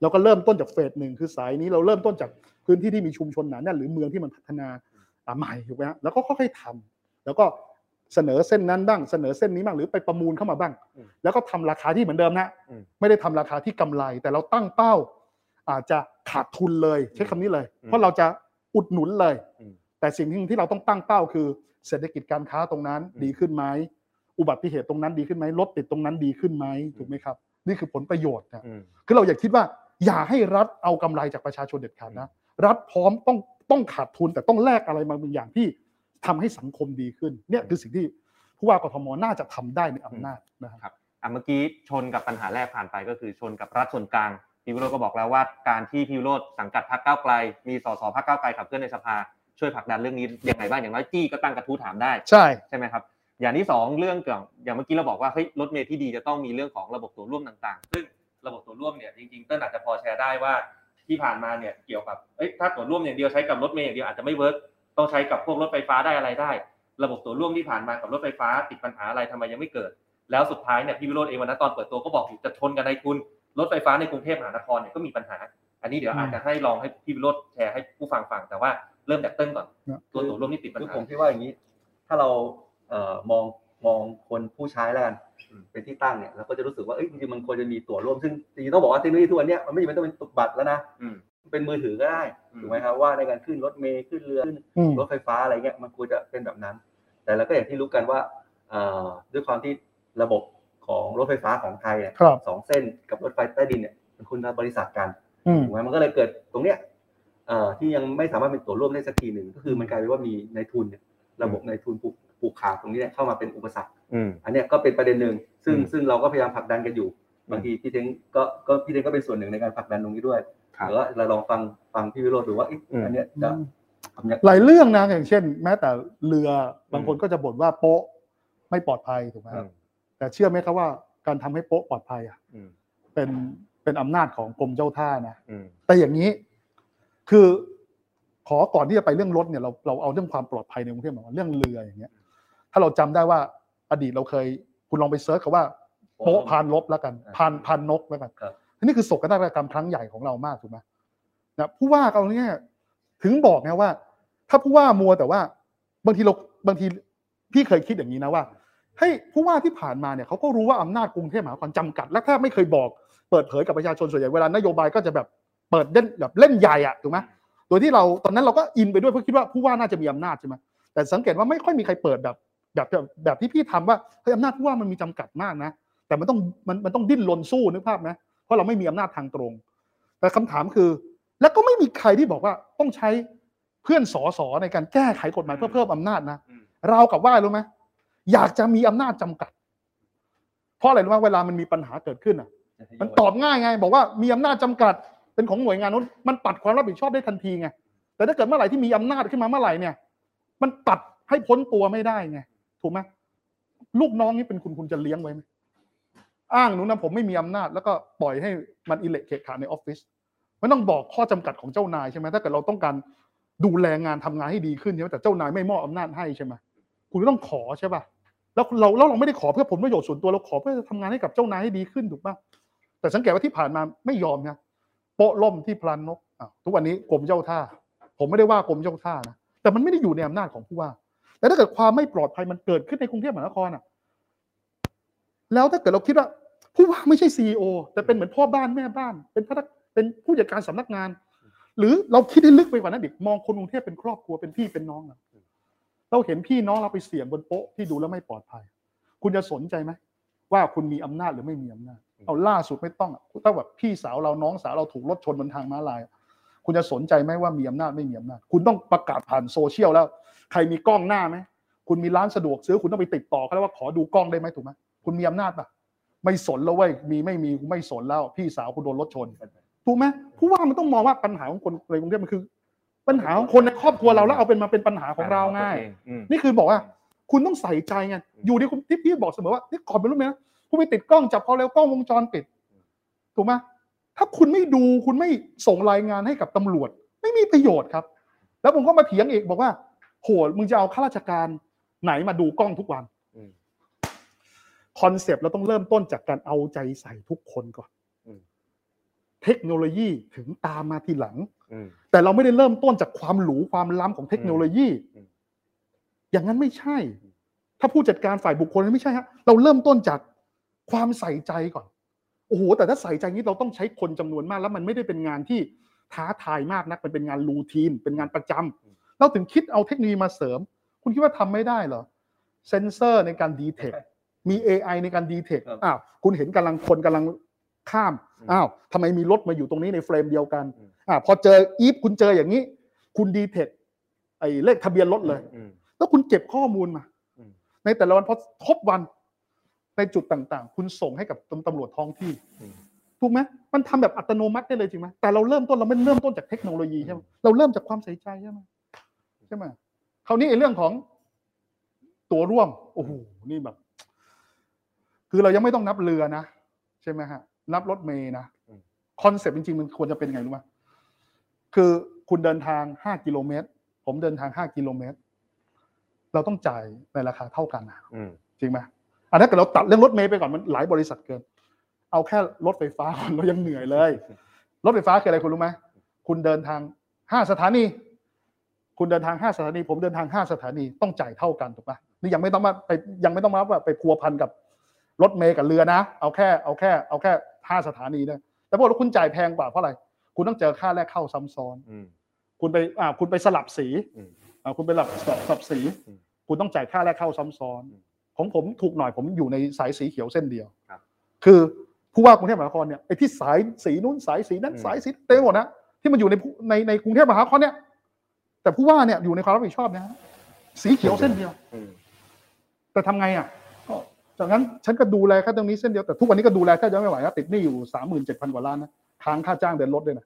เราก็เริ่มต้นจากเฟสหนึ่งคือสายนี้เราเริ่มต้นจากพื้นที่ที่มีชุมชนหนาแน่นหรือเมืองที่มันพัฒนาอ่าใหม่ถูกไหมฮะแล้วก็ค่อยๆทำแล้วก็เสนอเส้นนั้นบ้างเสนอเส้นนี้บ้างหรือไปประมูลเข้ามาบ้างอืมแล้วก็ทำราคาที่เหมือนเดิมนะอืมไม่ได้ทำราคาที่กำไร แต่เราตั้งเป้า อาจจะขาดทุนเลยใช้คำนี้เลย เพราะเราจะอุดหนุนเลยอืมแต่สิ่งที่ที่เราต้องตั้งเป้าคือเศรษฐกิจการค้าตรงนั้นอืมดีขึ้นไหมอุบัติเหตุตรงนั้นดีขึ้นไหมรถติดตรงนั้นดีขึ้นไหมถูกไหมครับ นี่คือผลประโยชน์นะอืมคือเราอย่าคิดว่า อย่าให้รัฐเอากำไรจากประชาชนเด็ดขาดนะ รัฐพร้อมต้องต้องขาดทุนแต่ต้องแลกอะไรบางอย่างที่ทำให้สังคมดีขึ้นเนี่ยคือสิ่งที่ผู้ว่ากทมน่าจะทำได้ในอำนาจนะครับอะเมื่อกี้ชนกับปัญหาแรกผ่านไปก็คือชนกับรัฐส่วนกลางพี่วิโรจน์ก็บอกแล้วว่าการที่พี่วิโรจน์สังกัดพรรคก้าวไกล มีสสพรรคก้าวไกลขับเคลื่อนในสภาช่วยผลักดันเรื่องนี้ยังไงบ้างอย่างน้อยจี้ก็ตั้งกระทู้ถามได้ใช่ใช่ไหมครับอย่างที่สองเรื่องเกี่ยวอย่างเมื่อกี้เราบอกว่าเฮ้ยรถเมล์ที่ดีจะต้องมีเรื่องของระบบตัวร่วมต่างๆ ซึ่ง ระบบตั๋วร่วมเนี่ยจริงๆเต้นอาจจะพอแชร์ได้ว่าที่ผ่านมาเนี่ยเกี่ยวกับเอ้ยถ้าตั๋วร่วมอย่างเดียวใช้กับรถเมล์อย่างเดียวอาจจะไม่ work ต้องใช้กับพวกรถไฟฟ้าได้อะไรได้ ระบบตั๋วร่วมที่ผ่านมากับรถไฟฟ้าติดปัญหาอะไรทำไมยังไม่เกิด แล้วสุดท้ายเนี่ยพี่วิโรจน์เองวันนั้นตอนเปิดตัวก็บอกอยู่จะชนกับนายทุนรถไฟฟ้าในกรุงเทพมหานครเนี่ยก็มีปัญหา อันนี้เดี๋ยวอาจจะให้ลองให้พี่วิโรจน์แชร์ให้ผู้ฟังฟังแต่ว่าเริ่มจากเต้นก่อน ตั๋วตั๋วร่วมที่ติดปัญหาคือผมคิดว่าอย่างนี้ ถ้าเราเอ่อมองมองคนผู้ใช้แล้วกันอืม เป็นที่ตั้งเนี่ยเราก็จะรู้สึกว่าเอ้ยจริงๆมันควรจะมีตั๋วร่วมซึ่งจริงๆต้องบอกว่าเทคโนโลยีทุกวันเนี้ยมันไม่จำเป็นต้องเป็นตุกบัตรแล้วนะอืมเป็นมือถือก็ได้อืมถูกไหมครับว่าในการขึ้นรถเมล์ขึ้นเรือขึ้นอืมรถไฟฟ้าอะไรเงี้ยมันควรจะเป็นแบบนั้น แต่เราก็อย่างที่รู้กันว่าเอ่อด้วยความที่ระบบของรถไฟฟ้าของไทยเนี่ยครับสองเส้นกับรถไฟใต้ดินเนี่ยเป็นคนละบริษัทกันอืมถูกไหมมันก็เลยเกิดตรงเนี้ยเอ่อที่ยังไม่สามารถเป็นตัวร่วมได้สักทีหนึ่งก็คือมันกลายเป็นว่ามีในายทุนเนี่ยระบบในายทุนผูกผูกขาดตรงนี้เนี่ยเข้ามาเป็นอุปสรรค อืมอันเนี้ยก็เป็นประเด็นหนึ่งซึ่งอืมซึ่งเราก็พยายามผลักดันกันอยู่อืมบางทีพี่เท้งก็ก็พี่เท้งก็เป็นส่วนหนึ่งในการผลักดันตรงนี้ด้วยครับหรือว่าเราลองฟังฟังพี่วิโรจน์ดูว่าเอ๊ะอืมอันเนี้ยจะทำยังหลายเรื่องนะอย่างเช่น แม้แต่เรือบางคนก็จะบ่นว่าโป๊ะไม่ปลอดภัยถูกไหมครับแต่เชื่อไหมครับว่าการทำให้โป๊ะปลอดภัยอะอืมเป็นเป็นอำนาจของกรมเจ้าท่านะอืมแต่อย่างนี้คือขอก่อนที่จะไปเรื่องรถเนี่ยเราเราเอาเรื่องความปลอดภัยในกรุงเทพมาเรื่องเรืออย่างเงี้ย ถ้าเราจำได้ว่า อดีตเราเคย คุณลองไปเซิร์ชคำว่าโป๊ะพานลบแล้วกันพานพานนกแล้วกันครับอันนี้คือโศกนาฏกรรมครั้งใหญ่ของเรามากถูกไหมนะผู้ว่าเอาเนี่ยถึงบอกนะว่า ถ้าผู้ว่ามัวแต่ว่าบางทีเราบางทีพี่เคยคิดอย่างนี้นะว่าเฮ้ยผู้ว่าที่ผ่านมาเนี่ยเขาก็รู้ว่าอำนาจกรุงเทพมหานครจำกัด และแทบไม่เคยบอกเปิดเผยกับประชาชนส่วนใหญ่เวลานโยบายก็จะแบบเปิดเล่นแบบเล่นใหญ่อะถูกไหมโดยที่เราตอนนั้นเราก็อินไปด้วยเพราะคิดว่าผู้ว่าน่าจะมีอำนาจใช่ไหมแต่สังเกตว่าไม่ค่อยมีใครเปิดแบบ แบบแบบแบบที่พี่ทำว่าเฮ้ยอำนาจผู้ว่ามันมีจำกัดมากนะ แต่มันต้องมันมันต้องดิ้นรนสู้นึกภาพนะเพราะเราไม่มีอำนาจทางตรง แต่คำถามคือ แล้วก็ไม่มีใครที่บอกว่าต้องใช้เพื่อนสอสอในการแก้ไขกฎหมายเพื่อเพิ่มอำนาจนะอืมเรากับว่ารู้ไหมอยากจะมีอำนาจจำกัด เพราะอะไรรู้ไหมเวลามันมีปัญหาเกิดขึ้นอะ มันตอบง่ายไง บอกว่ามีอำนาจจำกัด เป็นของหน่วยงานนู้นมันปัดความรับผิดชอบได้ทันทีไงแต่ถ้าเกิดเมื่อไหร่ที่มีอำนาจขึ้นมาเมื่อไหร่เนี่ย มันตัดให้พ้นตัวไม่ได้ไง ถูกไหมลูกน้องนี่เป็นคุณคุณจะเลี้ยงไว้ไหมอ้างหนูนะผมไม่มีอำนาจแล้วก็ปล่อยให้มันอิเละเขะขาในออฟฟิศไม่ต้องบอกข้อจำกัดของเจ้านายใช่ไหมถ้าเกิดเราต้องการดูแลงานทำงานให้ดีขึ้นใช่ไหมแต่เจ้านายไม่มอบอำนาจให้ใช่ไหมคุณก็ต้องขอใช่ป่ะแล้วเราแล้วเราไม่ได้ขอเพื่อผลประโยชน์ส่วนตัวเราขอเพื่อทำงานให้กับเจ้านายให้ดีขึ้นถูกป่ะแต่สังเกตว่าที่ผ่านมาไม่ยอมนะโปะล่มที่พลันนกทุกวันนี้กรมเจ้าท่า ผมไม่ได้ว่ากรมเจ้าท่านะแต่มันไม่ได้อยู่ในอำนาจของผู้ว่า แต่ถ้าเกิดความไม่ปลอดภัยมันเกิดขึ้นในกรุงเทพมหานครอะ แล้วถ้าเกิดเราคิดว่า ผู้ว่าไม่ใช่ซีอแต่เป็นเหมือนพ่อบ้านแม่บ้าน เป็นพนักเป็นผู้จัดการสำนักงาน หรือเราคิดให้ลึกไปกว่านั้นอีกมองคนกรุงเทพเป็นครอบครัวเป็นพี่เป็นน้องอะเราเห็นพี่น้องเราไปเสี่ยงบนโป๊ะที่ดูแล้วไม่ปลอดภัย คุณจะสนใจไหมว่าคุณมีอำนาจหรือไม่มีอำนาจ เอาล่าสุดไม่ต้องอะถ้าแบบพี่สาวเราน้องสาวเราถูกรถชนบนทางม้าลาย คุณจะสนใจไหมว่ามีอำนาจไม่มีอำนาจ คุณต้องประกาศผ่านโซเชียลแล้ว ใครมีกล้องหน้าไหมคุณมีร้านสะดวกซื้อคุณต้องไปติดต่อเขาแล้วว่าขอดูกล้องได้ไหมถูกไหมคุณมีอำนาจปะไม่สนแล้วเว้ยมีไม่มีกูไม่สนแล้ว พี่สาวคุณโดนรถชนถูกไหมผู้ว่ามันต้องมองว่าปัญหาของคนในกรุงเทพมันคือ ปัญหาของคนในครอบครัวเราแล้วเอาเป็นมาเป็นปัญหาของเราง่ายอืมนี่คือบอกว่า คุณต้องใส่ใจไงอยู่ที่คุณที่พี่บอกเสมอว่านี่ก่อนเป็นรูปไหมนะคุณไปติดกล้องจับเขาแล้วกล้องวงจรปิด ถูกไหมถ้าคุณไม่ดูคุณไม่ส่งรายงานให้กับตำรวจ ไม่มีประโยชน์ครับ แล้วผมก็มาเถียงอีกบอกว่า โหมึงจะเอาข้าราชการไหนมาดูกล้องทุกวันอืมคอนเซปต์เราต้องเริ่มต้นจากการเอาใจใส่ทุกคนก่อนอืมเทคโนโลยีถึงตามมาทีหลังอืมแต่เราไม่ได้เริ่มต้นจากความหรูความล้ำของเทคโนโลยีอืมอย่างนั้นไม่ใช่ ถ้าผู้จัดการฝ่ายบุคคลไม่ใช่ฮะเราเริ่มต้นจากความใส่ใจก่อนโอ้โหแต่ถ้าใส่ใจนี้เราต้องใช้คนจำนวนมาก แล้วมันไม่ได้เป็นงานที่ท้าทายมากนักมันเป็นงาน routine เป็นงานประจำ เราถึงคิดเอาเทคโนโลยีมาเสริม คุณคิดว่าทำไม่ได้เหรอเซนเซอร์ในการ detect มี AI ในการ detect ครับอ้าวคุณเห็นกำลังคนกำลังข้ามอืมอ้าวทำไมมีรถมาอยู่ตรงนี้ใน frame เดียวกันอืมอ่าพอเจออีฟคุณเจออย่างนี้ คุณ detect ไอ้เลขทะเบียนรถเลยอืมแล้วคุณเก็บข้อมูลมาอืมในแต่ละวันพอครบวันในจุดต่างๆ คุณส่งให้กับตำตำรวจท้องที่อืมถูกไหมมันทำแบบอัตโนมัติได้เลยจริงไหมแต่เราเริ่มต้นเราไม่เริ่มต้นจากเทคโนโลยีใช่ไหมเราเริ่มจากความใส่ใจใช่ไหมใช่ไหมคราวนี้ไอ้เรื่องของตัวร่วมโอ้โหนี่แบบ คือเรายังไม่ต้องนับเรือนะใช่ไหมฮะนับรถเมย์นะอืมคอนเซปต์จริงๆ มันควรจะเป็นไงรู้ไหมคือคุณเดินทางห้ากิโลเมตร ผมเดินทางห้ากิโลเมตร เราต้องจ่ายในราคาเท่ากันนะอืมจริงไหมอันถ้าเกิดเราตัดเรื่องรถเมย์ไปก่อนมันหลายบริษัทเกิน เอาแค่รถไฟฟ้าก่อนเรายังเหนื่อยเลย รถไฟฟ้าคืออะไรคุณรู้ไหมคุณเดินทางห้าสถานี คุณเดินทางห้าสถานี ผมเดินทางห้าสถานีต้องจ่ายเท่ากันถูกปะนี่ยังไม่ต้องมาไปยังไม่ต้องมาว่าไปพัวพันกับรถเมย์กับเรือนะ เอาแค่เอาแค่เอาแค่ห้าสถานีเนี่ยแต่พอคุณจ่ายแพงกว่าเพราะอะไร คุณต้องเจอค่าแรกเข้าซ้ำซ้อนอืมคุณไปอ่าคุณไปสลับสีอืมอ่าคุณไปสลับสลับสลับสีอืมคุณต้องจ่ายค่าแรกเข้าซ้ำซ้อนอืมของผมถูกหน่อยผมอยู่ในสายสีเขียวเส้นเดียวครับคือผู้ว่ากรุงเทพมหานครเนี่ยไอ้ที่สายสีนู้นสายสีนั้นอืมสายสีเต็มหมดนะที่มันอยู่ในผู้ในในกรุงเทพมหานครเนี่ย แต่ผู้ว่าเนี่ยอยู่ในความรับผิดชอบนะสีเขียวเส้นเดียวอืมแต่ทำไงอะก็จากนั้นฉันก็ดูแลแค่ตรงนี้เส้นเดียวแต่ทุกวันนี้ก็ดูแลแค่จะไม่ไหวนะติดหนี้อยู่สามหมื่นเจ็ดพันกว่าล้านนะค้างค่าจ้างเดินรถด้วยนะ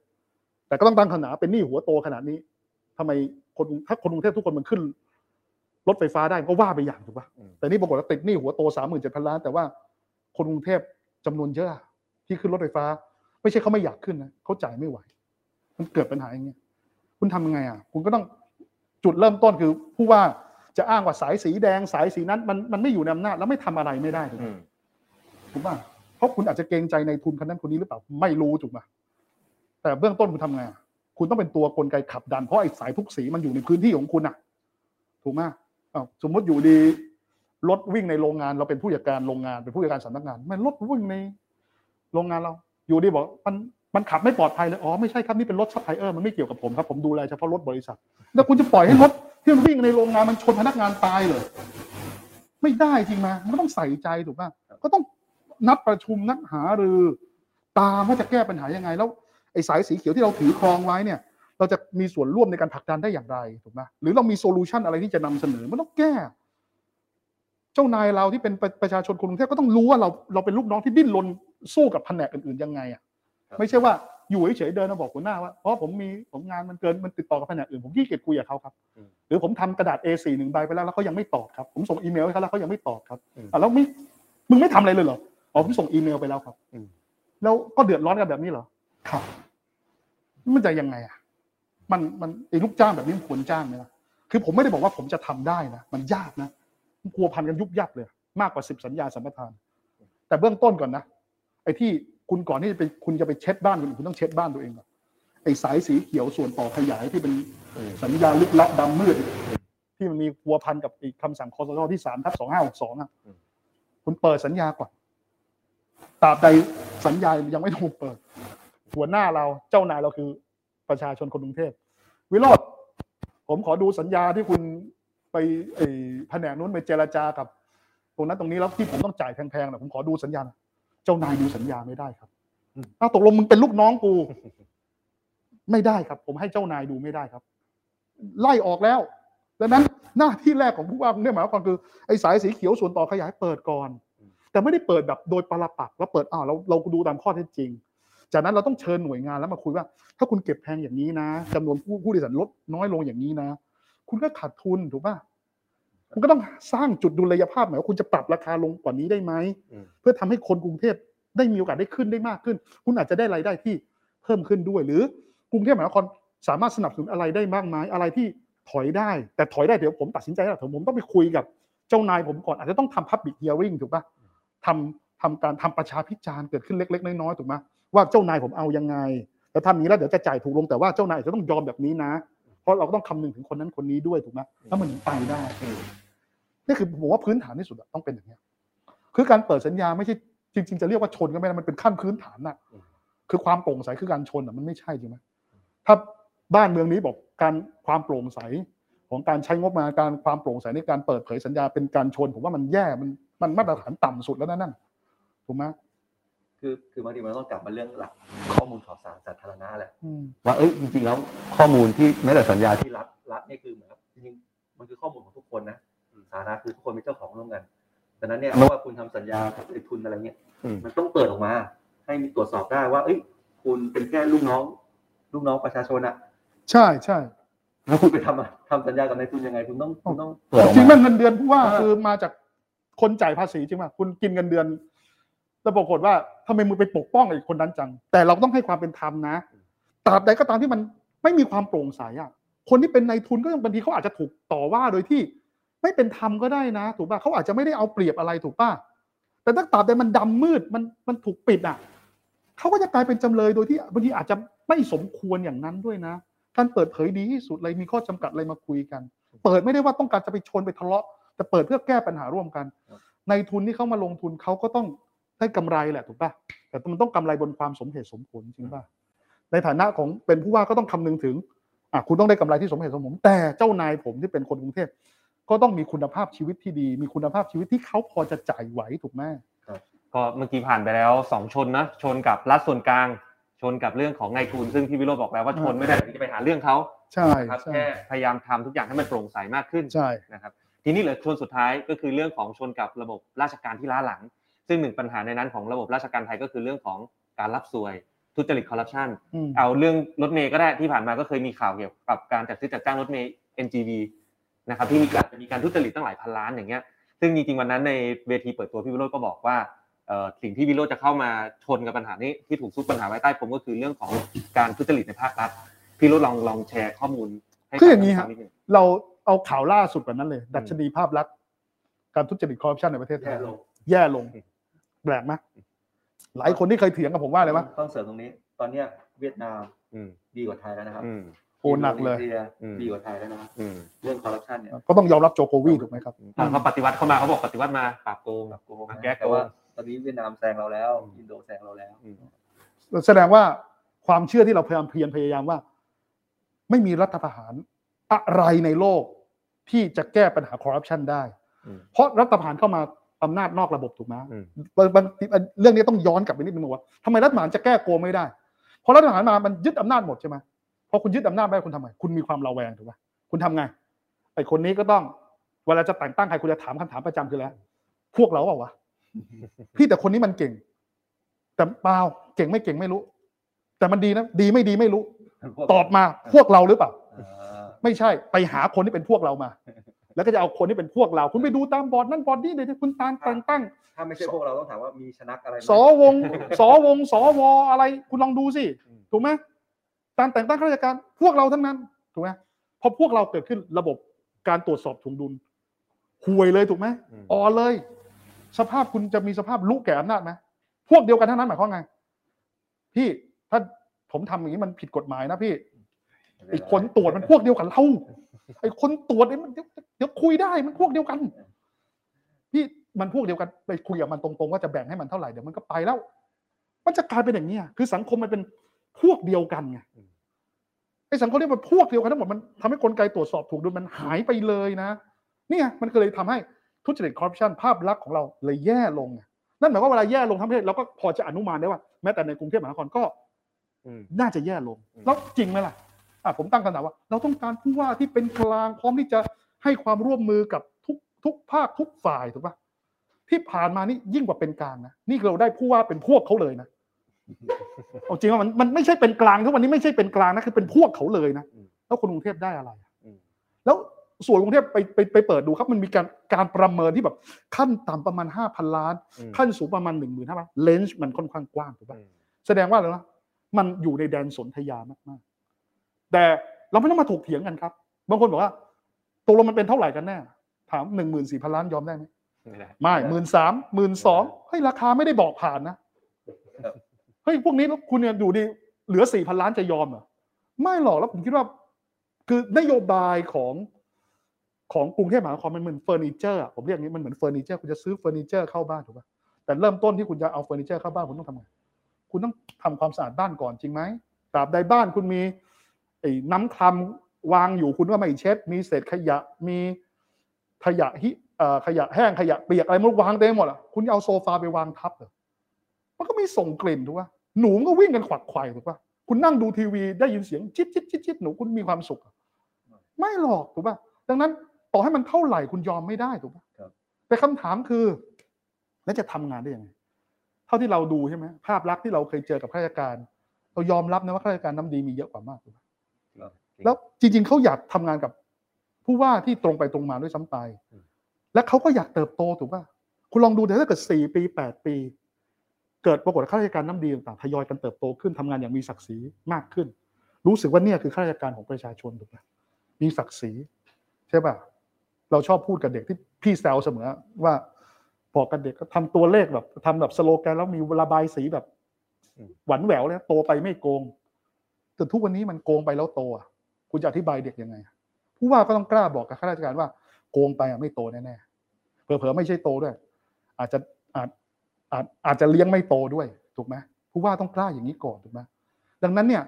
แต่ก็ต้องตั้งขนาดเป็นหนี้หัวโตขนาดนี้ทำไมคนถ้าคนกรุงเทพทุกคนมันขึ้นรถไฟฟ้าได้มันก็ว่าไปอย่างถูกปะอืมแต่นี่ปรากฏว่าติดหนี้หัวโตสามหมื่นเจ็ดพันล้าน แต่ว่าคนกรุงเทพจำนวนเยอะที่ขึ้นรถไฟฟ้า ไม่ใช่เขาไม่อยากขึ้นนะเขาจ่ายไม่ไหว มันเกิดปัญหาอย่างเงี้ย คุณทำยังไงอะคุณก็ต้องจุดเริ่มต้นคือผู้ว่าจะอ้างว่าสายสีแดงสายสีนั้น มันมันไม่อยู่ในอำนาจแล้วไม่ทำอะไรไม่ได้ถูกไหมอืมถูกป่ะเพราะคุณอาจจะเกรงใจนายทุนคนนั้นคนนี้หรือเปล่าไม่รู้ถูกป่ะแต่เบื้องต้นคุณทำไงอะคุณต้องเป็นตัวกลไกขับดันเพราะไอ้สายทุกสีมันอยู่ในพื้นที่ของคุณอะ ถูกไหมอ้าวสมมติอยู่ดีรถวิ่งในโรงงานเราเป็นผู้จัดการโรงงานเป็นผู้จัดการสำนักงาน มันรถวิ่งในโรงงานเรา อยู่ดีบอกมัน มันขับไม่ปลอดภัยเลย อ๋อ ไม่ใช่ครับ นี่เป็นรถซัพพลายเออร์ มันไม่เกี่ยวกับผมครับ ผมดูแลเฉพาะรถบริษัท แล้วคุณจะปล่อยให้รถที่มันวิ่งในโรงงานมันชนพนักงานตายเลยไม่ได้จริงไหมมันก็ต้องใส่ใจถูกป่ะ ก็ต้องนัดประชุมนัดหารือตามว่าจะแก้ปัญหายังไง แล้วไอ้สายสีเขียวที่เราถือครองไว้เนี่ย เราจะมีส่วนร่วมในการผลักดันได้อย่างไรถูกไหมหรือเรามีโซลูชันอะไรที่จะนำเสนอ มันต้องแก้ เจ้านายเราที่เป็นประประชาชนคนกรุงเทพก็ต้องรู้ว่าเราเราเป็นลูกน้องที่ดิ้นรนสู้กับแผนกอื่นๆยังไงอะ ไม่ใช่ว่าอยู่เฉยๆเดินมาบอกหัวหน้าว่าเพราะผมมีผมงานมันเกินมันติดต่อกับแผนกอื่นผมขี้เกียจคุยกับเขาครับอืมหรือผมทำกระดาษ A4 หนึ่งใบไปแล้วแล้วเขายังไม่ตอบครับ ผมส่งอีเมลให้เขาแล้วเขายังไม่ตอบครับอืมอะแล้วไม่มึงไม่ทำอะไรเลยเหรออ๋อผมส่งอีเมลไปแล้วครับอืมแล้วก็เดือดร้อนกันแบบนี้เหรอครับ มันจะยังไงอะ มันมันไอ้ลูกจ้างแบบนี้มันควรจ้างไหมล่ะคือผมไม่ได้บอกว่าผมจะทำได้นะมันยากนะมันพัวพันกันยุบยับเลย มากกว่าสิบสัญญาสัมปทาน แต่เบื้องต้นก่อนนะไอ้ที่ คุณก่อนที่จะไปคุณจะไปเช็ดบ้านคุณคุณต้องเช็ดบ้านตัวเองก่อนไอ้สายสีเขียวส่วนต่อขยายที่เป็นอืมสัญญาลึกลับดำมืด ที่มันมีพัวพันกับอีกคำสั่งคอสชที่สามทับสองห้าหกสองอะอืมคุณเปิดสัญญาก่อนตราบใดสัญญายังไม่ถูกเปิด หัวหน้าเราเจ้านายเราคือประชาชนคนกรุงเทพวิโรธผมขอดูสัญญาที่คุณไปไอ้แผนกนู้นไปเจรจากับ ตรงนั้นตรงนี้แล้วที่ผมต้องจ่ายแพงๆนะผมขอดูสัญญาหน่อย เจ้านายดูสัญญาไม่ได้ครับอ้าวตกลงมึงเป็นลูกน้องกู ไม่ได้ครับ ผมให้เจ้านายดูไม่ได้ครับ ไล่ออกแล้วดังนั้นหน้าที่แรกของผู้ว่ากรุงเทพมหานครคือไอ้สายสีเขียวส่วนต่อขยายเปิดก่อน แต่ไม่ได้เปิดแบบโดยปรปักษ์แล้วเปิดอ้าวเราเราดูตามข้อเท็จจริง จากนั้นเราต้องเชิญหน่วยงานแล้วมาคุยว่า ถ้าคุณเก็บแพงอย่างนี้นะจำนวนผู้ผู้โดยสารลดน้อยลงอย่างนี้นะ คุณก็ขาดทุนถูกป่ะ คุณก็ต้องสร้างจุดดุลยภาพหมายว่าคุณจะปรับราคาลงกว่านี้ได้ไหมอืมเพื่อทำให้คนกรุงเทพได้มีโอกาสได้ขึ้นได้มากขึ้น คุณอาจจะได้รายได้ที่เพิ่มขึ้นด้วย หรือกรุงเทพมหานครสามารถสนับสนุนอะไรได้บ้างไหมอะไรที่ถอยได้ แต่ถอยได้เดี๋ยวผมตัดสินใจแล้วผมต้องไปคุยกับเจ้านายผมก่อนอาจจะต้องทำ public hearing ถูกป่ะทำทำการทำประชาพิจารณ์เกิดขึ้นเล็ก ๆ น้อยๆถูกไหมว่าเจ้านายผมเอายังไงแล้วทำอย่างนี้แล้วเดี๋ยวจะจ่ายถูกลงแต่ว่าเจ้านายอาจจะต้องยอมแบบนี้นะเพ ราะเราก็ต้องคำนึงถึงคนนั้นคนนี้ด้วยถูกไหมแล้วมันถึงไปได้อืมนี่คือผมว่าพื้นฐานที่สุดอะต้องเป็นอย่างนี้ยคือการเปิดสัญญาไม่ใช่จริง ๆ จะเรียกว่าชนก็ไม่ได้มันเป็นขั้นพื้นฐานน่ะ คือความโปร่งใสคือการชนอะมันไม่ใช่จริงไหมถ้าบ้านเมืองนี้บอกการความโปร่งใสของการใช้งบประมาณการความโปร่งใสในการเปิดเผยสัญญาเป็นการชน ผมว่ามันแย่มันมันมาตรฐานต่ำสุดแล้วนะนั่นถูกไหม คือคือบางทีมันต้องกลับมาเรื่องหลักข้อมูลข่าวสารสาธารณะแหละอืมว่าเอ้ยจริงๆแล้วข้อมูลที่แม้แต่สัญญาที่รัฐรัฐนี่คือเหมือนกับจริงๆมันคือข้อมูลของทุกคนนะสาธารณะคือทุกคนเป็นเจ้าของร่วมกันดังนั้นเนี่ยไม่ว่าคุณทำสัญญากับในทุนอะไรเงี้ยอืมมันต้องเปิดออกมา ให้มีตรวจสอบได้ว่า เอ้ย คุณเป็นแค่ลูกน้อง ลูกน้องประชาชนอะใช่ใช่แล้วคุณไปทำอะทำสัญญากับนายทุนยังไงคุณต้องคุณต้องเปิดออกจริงๆมามันเงินเดือนผู้ว่าเออคือมาจากคนจ่ายภาษีจริงป่ะคุณกินเงินเดือนแล้วปรากฏว่า ทำไมมึงไปปกป้องไอ้คนนั้นจัง แต่เราต้องให้ความเป็นธรรมนะตราบใดก็ตามที่มันไม่มีความโปร่งใสอะคนที่เป็นนายทุนก็บางทีเขาอาจจะถูกต่อว่าโดยที่ ไม่เป็นธรรมก็ได้นะ ถูกป่ะเขาอาจจะไม่ได้เอาเปรียบอะไรถูกป่ะแต่ถ้าตราบใดมันดำมืดมันมันถูกปิดอะเขาก็จะกลายเป็นจำเลยโดยที่บางทีอาจจะไม่สมควรอย่างนั้นด้วยนะ การเปิดเผยดีที่สุดเลยมีข้อจำกัดอะไรมาคุยกัน เปิดไม่ได้ว่าต้องการจะไปชนไปทะเลาะแต่เปิดเพื่อแก้ปัญหาร่วมกัน ในทุนที่เขามาลงทุนเขาก็ต้อง ได้กำไรแหละถูกป่ะแต่มันต้องกำไรบนความสมเหตุสมผลจริงป่ะในฐานะของเป็นผู้ว่าก็ต้องคำนึงถึงอะคุณต้องได้กำไรที่สมเหตุสมผลแต่เจ้านายผมที่เป็นคนกรุงเทพก็ต้องมีคุณภาพชีวิตที่ดี มีคุณภาพชีวิตที่เขาพอจะจ่ายไหวถูกไหมก็เมื่อกี้ผ่านไปแล้วสองชนนะชนกับรัฐส่วนกลาง ชนกับเรื่องของนายทุนซึ่งพี่วิโรจน์บอกแล้วว่าชนไม่ได้ที่จะไปหาเรื่องเขาใช่ครับใช่แค่พยายามทำทุกอย่างให้มันโปร่งใสมากขึ้นใช่นะครับทีนี้เหลือชนสุดท้ายก็คือเรื่องของชนกับระบบราชการที่ล้าหลัง ซึ่งหนึ่งปัญหาในนั้นของระบบราชการไทยก็คือเรื่องของการรับสวยทุจริตคอร์รัปชันอืมเอาเรื่องรถเมย์ก็ได้ที่ผ่านมาก็เคยมีข่าวเกี่ยวกับการจัดซื้อจัดจ้างรถเมย์ NGV นะครับที่มีการจะมีการทุจริตตั้งหลายพันล้านอย่างเงี้ยซึ่งจริงๆวันนั้นในเวทีเปิดตัวพี่วิโรจน์ก็บอกว่าเอ่อสิ่งที่วิโรจน์จะเข้ามาชนกับปัญหานี้ที่ถูกซุกปัญหาไว้ใต้ผมก็คือเรื่องของการทุจริตในภาครัฐพี่วิโรจน์ลองลองแชร์ข้อมูลให้คืออย่างนี้ฮะฟันิดนึงเราเอาข่าวล่าสุดแบบนั้นเลย ดัชนีภาพลักษณ์การทุจริตคอร์รัปชันในประเทศไทแย่ยลงแย่ลง แปลกไหมหลายคนที่เคยเถียงกับผมว่าอะไรวะต้องเสริมตรงนี้ ตอนเนี้ยเวียดนามอืมดีกว่าไทยแล้วนะครับอืมโอ้หนักเลยอินโดนีซีอืมดีกว่าไทยแล้วนะครับอืมเรื่องคอร์รัปชันเนี่ยก็ต้องยอมรับโจโควีถูกไหมครับตอนเขาปฏิวัติเข้ามาเขาบอกปฏิวัติมาปราบโกงแบบโกงมานะแก้โกงแต่ว่าตอนนี้เวียดนามแซงเราแล้วอืมอินโดแซงเราแล้วอืมแสดงว่าความเชื่อที่เราพยายามเพียรพยายามว่า ไม่มีรัฐประหารอะไรในโลกที่จะแก้ปัญหาคอร์รัปชันได้อืมเพราะรัฐประหารเข้ามา อำนาจนอกระบบถูกไหมอืมบางบางเรื่องนี้ต้องย้อนกลับไปนิดนึงว่าทำไมรัฐประหารจะแก้โกงไม่ได้เพราะรัฐประหารมามันยึดอำนาจหมดใช่ไหมพอคุณยึดอำนาจไปคุณทำไงคุณมีความระแวงถูกไหมคุณทำไงไอ้คนนี้ก็ต้องเวลาจะแต่งตั้งใครคุณจะถามคำถามประจำคืออะไรพวกเราเปล่าวะพี่แต่คนนี้มันเก่ง แต่เปล่าเก่งไม่เก่งไม่รู้ แต่มันดีนะดีไม่ดีไม่รู้พวกตอบมาพวกเราหรือเปล่าอ่าไม่ใช่ไปหาคนที่เป็นพวกเรามา แล้วก็จะเอาคนที่เป็นพวกเรา คุณไปดูตามบอร์ดนั่นบอร์ดนี่เลยที่คุณตามแต่งตั้งถ้าไม่ใช่พวกเราต้องถามว่ามีชนะอะไรไหมสวงสวงสวอะไร คุณลองดูสิถูกไหมการแต่งตั้งข้าราชการพวกเราทั้งนั้นถูกไหมพอพวกเราเกิดขึ้นระบบการตรวจสอบถ่วงดุลห่วยเลยถูกไหมอืมอ่อนเลย สภาพคุณจะมีสภาพลุกแก่อำนาจไหมพวกเดียวกันทั้งนั้นหมายความไง พี่ถ้าผมทำอย่างนี้มันผิดกฎหมายนะพี่ไอ้คนตรวจมันพวกเดียวกันเรา ไอ้คนตรวจเนี่ยมันเดี๋ยวเดี๋ยวคุยได้มันพวกเดียวกัน พี่มันพวกเดียวกันไปคุยกับมันตรงๆว่าจะแบ่งให้มันเท่าไหร่เดี๋ยวมันก็ไปแล้ว มันจะกลายเป็นอย่างนี้ยคือสังคมมันเป็นพวกเดียวกันไงไอ้สังคมเนี่ยมันพวกเดียวกันทั้งหมดมันทำให้กลไกตรวจสอบถูกดุลมันหายไปเลยนะ เนี่ยมันก็เลยทำให้ทุจริตคอร์รัปชันภาพลักษณ์ของเราเลยแย่ลงไงนั่นหมายความว่าเวลาแย่ลงทั้งประเทศเราก็พอจะอนุมานได้ว่าแม้แต่ในกรุงเทพมหานครก็อืมน่าจะแย่ลงอืมแล้วจริงไหมล่ะอะ ผมตั้งคำถามว่า เราต้องการผู้ว่าที่เป็นกลางพร้อมที่จะให้ความร่วมมือกับทุกทุกภาคทุกฝ่ายถูกปะที่ผ่านมานี่ยิ่งกว่าเป็นกลางนะนี่เราได้ผู้ว่าเป็นพวกเขาเลยนะเอาจริงว่ามันมันไม่ใช่เป็นกลางทุกวันนี้ไม่ใช่เป็นกลางนะคือเป็นพวกเขาเลยนะแล้วคนกรุงเทพได้อะไรอืมแล้วส่วนกรุงเทพไปไปไปเปิดดูครับมันมีการการประเมินที่แบบ ขั้นต่ำประมาณห้าพันล้านอืมขั้นสูงประมาณหนึ่งหมื่นห้าพันเลนส์มันค่อนข้างกว้างถูกปะอืมแสดงว่าอะไรนะมันอยู่ในแดนสนธยามากๆ แต่เราไม่ต้องมาถกเถียงกันครับ บางคนบอกว่าตกลงมันเป็นเท่าไหร่กันแน่ ถามหนึ่งหมื่นสี่พันล้านยอมได้ไหมไม่ได้ไม่หมื่นสามหมื่นสองเฮ้ยราคาไม่ได้บอกผ่านนะเฮ้ยพวกนี้แล้วคุณเนี่ยอยู่ดีเหลือสี่พันล้านจะยอมเหรอไม่หรอกแล้วผมคิดว่า คือนโยบายของของกรุงเทพมหานครมันเหมือนเฟอร์นิเจอร์อะผมเรียกอย่างนี้มันเหมือนเฟอร์นิเจอร์คุณจะซื้อเฟอร์นิเจอร์เข้าบ้านถูกป่ะแต่เริ่มต้นที่คุณจะเอาเฟอร์นิเจอร์เข้าบ้านคุณต้องทำไงคุณต้องทำความสะอาดบ้านก่อนจริงไหมตราบใดบ้านคุณมี ไอ้น้ำคลำวางอยู่คุณก็ไม่เช็ด มีเศษขยะมีขยะฮิเอ่อขยะแห้งขยะเปียกอะไรมันวางเต็มหมดอะคุณเอาโซฟาไปวางทับเหรอมันก็ไม่ส่งกลิ่นถูกป่ะหนูมันก็วิ่งกันขวักไขว่ถูกป่ะคุณนั่งดูทีวีได้ยินเสียงจิ๊ดจิ๊ดจิ๊ดจิ๊ดหนูคุณมีความสุขอะไม่หรอกถูกป่ะดังนั้นต่อให้มันเท่าไหร่คุณยอมไม่ได้ถูกป่ะครับแต่คำถามคือ แล้วจะทำงานได้ยังไงเท่าที่เราดูใช่ไหมภาพลักษณ์ที่เราเคยเจอกับข้าราชการ เรายอมรับนะว่าข้าราชการน้ำดีมีเยอะกว่ามากถูกไหมครับ แล้วจริง ๆเขาอยากทำงานกับผู้ว่าที่ตรงไปตรงมาด้วยซ้ำไป และเขาก็อยากเติบโตถูกป่ะคุณลองดูเดี๋ยวถ้าเกิดสี่ปีแปดปี เกิดปรากฏข้าราชการน้ำดีต่างๆทยอยกันเติบโตขึ้นทำงานอย่างมีศักดิ์ศรีมากขึ้น รู้สึกว่าเนี่ยคือข้าราชการของประชาชนถูกไหมมีศักดิ์ศรีใช่ป่ะเราชอบพูดกับเด็กที่พี่แซวเสมอว่าบอกกับเด็กก็ทำตัวเลขแบบทำแบบสโลแกนแล้วมีระบายสีแบบหวานแหววเลยโตไปไม่โกงแต่ทุกวันนี้มันโกงไปแล้วโตอะ คุณจะอธิบายเด็กยังไง ผู้ว่าก็ต้องกล้าบอกกับข้าราชการว่า โกงไปอะไม่โตแน่ๆเผลอๆไม่ใช่โตด้วย อาจจะอาจอาจอาจจะเลี้ยงไม่โตด้วยถูกไหมผู้ว่าต้องกล้าอย่างนี้ก่อนถูกไหมดังนั้นเนี่ย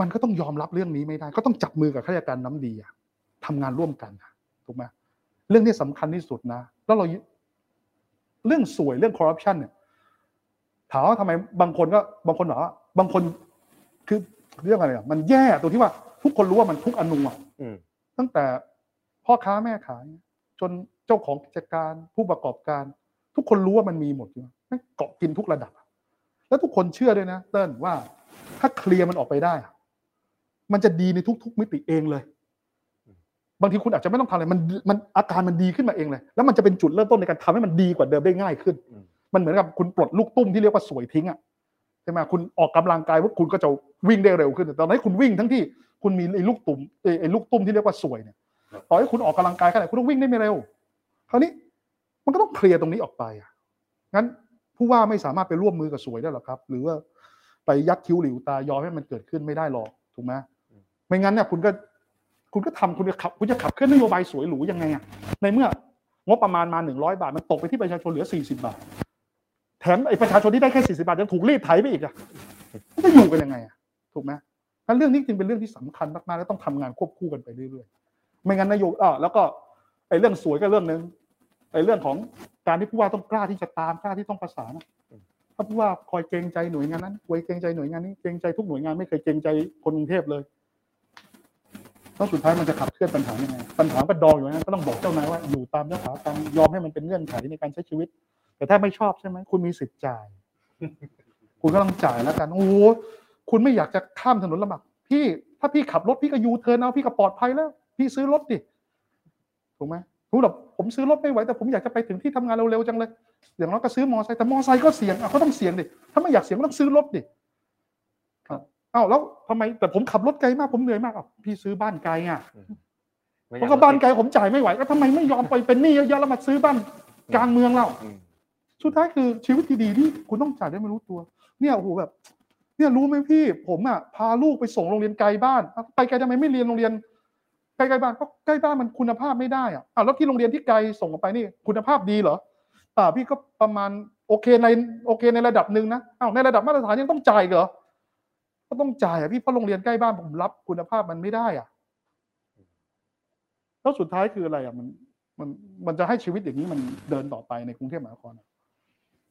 มันก็ต้องยอมรับเรื่องนี้ไม่ได้ ก็ต้องจับมือกับข้าราชการน้ำดีอะทำงานร่วมกันถูกไหมเรื่องนี้สำคัญที่สุดนะ แล้วเราเรื่องสวยเรื่องคอร์รัปชันเนี่ยถามว่าทำไมบางคนก็บางคนบอกว่าบางคนคือ เรื่องอะไรอะมันแย่ตรงที่ว่าทุกคนรู้ว่ามันทุกอนุอะอืมตั้งแต่พ่อค้าแม่ขาย จนเจ้าของกิจการผู้ประกอบการ ทุกคนรู้ว่ามันมีหมดอยู่มันเกาะกินทุกระดับ แล้วทุกคนเชื่อด้วยนะ เติ้ลว่าถ้าเคลียร์มันออกไปได้อะมันจะดีในทุก ๆ มิติเองเลย บางทีคุณอาจจะไม่ต้องทำอะไรมันมันอาการมันดีขึ้นมาเองเลย แล้วมันจะเป็นจุดเริ่มต้นในการทำให้มันดีกว่าเดิมได้ง่ายขึ้นอืมมันเหมือนกับคุณปลดลูกตุ้มที่เรียกว่าสวยทิ้งอะใช่ไหมคุณออกกำลังกายว่าคุณก็จะวิ่งได้เร็วขึ้นแต่ตอนนี้คุณวิ่งทั้งที่คุณมีไอ้ลูกตุ่มไอ้ไอ้ลูกตุ้มที่เรียกว่าสวยเนี่ยครับต่อให้คุณออกกำลังกายแค่ไหนคุณต้องวิ่งได้ไม่เร็ว คราวนี้มันก็ต้องเคลียร์ตรงนี้ออกไปอะงั้นผู้ว่าไม่สามารถไปร่วมมือกับสวยได้หรอกครับ หรือว่าไปยักคิ้วหลิวตายอมให้มันเกิดขึ้นไม่ได้หรอกถูกไหมไม่งั้นเนี่ยคุณก็คุณก็ทำคุณจะขับคุณจะขับเคลื่อนนโยบายสวยหรูยังไงอะในเมื่องบประมาณมาหนึ่งร้อยบาท มันตกไปที่ประชาชนเหลือสี่สิบาทแถมไอ้ประชาชนที่ได้แค่สี่สิบาทยังถูกรีดไถไปอีกอะมันจะอยู่กันยังไงอะถูกไหมงั้นเรื่องนี้จึงเป็นเรื่องที่สำคัญมากๆและต้องทำงานควบคู่กันไปเรื่อยๆ ไม่งั้นนโยบอ่าแล้วก็ไอ้เรื่องสวยก็เรื่องหนึ่งไอ้เรื่องของการที่ผู้ว่าต้องกล้าที่จะตามกล้าที่ต้องประสานอะถ้าผู้ว่าคอยเกรงใจหน่วยงานนั้นคอยเกรงใจหน่วยงานนี้เกรงใจทุกหน่วยงานไม่เคยเกรงใจคนกรุงเทพเลยแล้วสุดท้ายมันจะขับเคลื่อนปัญหายังไงปัญหาก็ดองอยู่นั้นก็ต้องบอกเจ้านายว่าอยู่ตามยถากรรมยอมให้มันเป็นเงื่อนไขในการใช้ชีวิต แต่ถ้าไม่ชอบใช่ไหมคุณมีสิทธิ์จ่ายคุณคุณก็ต้องจ่ายแล้วกันโอ้โหคุณไม่อยากจะข้ามถนนลำบากพี่ถ้าพี่ขับรถพี่ก็ยูเทิร์นเอาพี่ก็ปลอดภัยแล้ว พี่ซื้อรถดิถูกไหมรู้แบบผมซื้อรถไม่ไหวแต่ผมอยากจะไปถึงที่ทำงานเร็วๆจังเลยอย่างน้อยก็ซื้อมอไซค์แต่มอไซค์ก็เสี่ยงอะก็ต้องเสี่ยงดิถ้าไม่อยากเสี่ยงก็ต้องซื้อรถดิครับอ้าวแล้วทำไมแต่ผมขับรถไกลมากผมเหนื่อยมากอะพี่ซื้อบ้านไกลอะไม่เพราะก็บ้านไกลผมจ่ายไม่ไหวก็ทำไมไม่ยอมไปเป็นหนี้เยอะๆแล้วมาซื้อบ้านกลางเมืองเราอืม สุดท้ายคือชีวิตที่ดีที่คุณต้องจ่ายได้ไม่รู้ตัว เนี่ยโอ้โหแบบ เนี่ยรู้ไหมพี่ ผมอะพาลูกไปส่งโรงเรียนไกลบ้าน ไปไกลทำไมไม่เรียนโรงเรียนใกลๆบ้านก็ใกล้บ้านมันคุณภาพไม่ได้อะอ้าวแล้วที่โรงเรียนที่ไกลส่งออกไปนี่คุณภาพดีเหรออ่าพี่ก็ประมาณโอเคในโอเคในระดับหนึ่งนะอ้าวในระดับมาตรฐานยังต้องจ่ายเหรอก็ต้องจ่ายอะพี่เพราะโรงเรียนใกล้บ้านผมรับคุณภาพมันไม่ได้อะแล้วสุดท้ายคืออะไรอะมันมันมันจะให้ชีวิตอย่างนี้มันเดินต่อไปในกรุงเทพมหานคร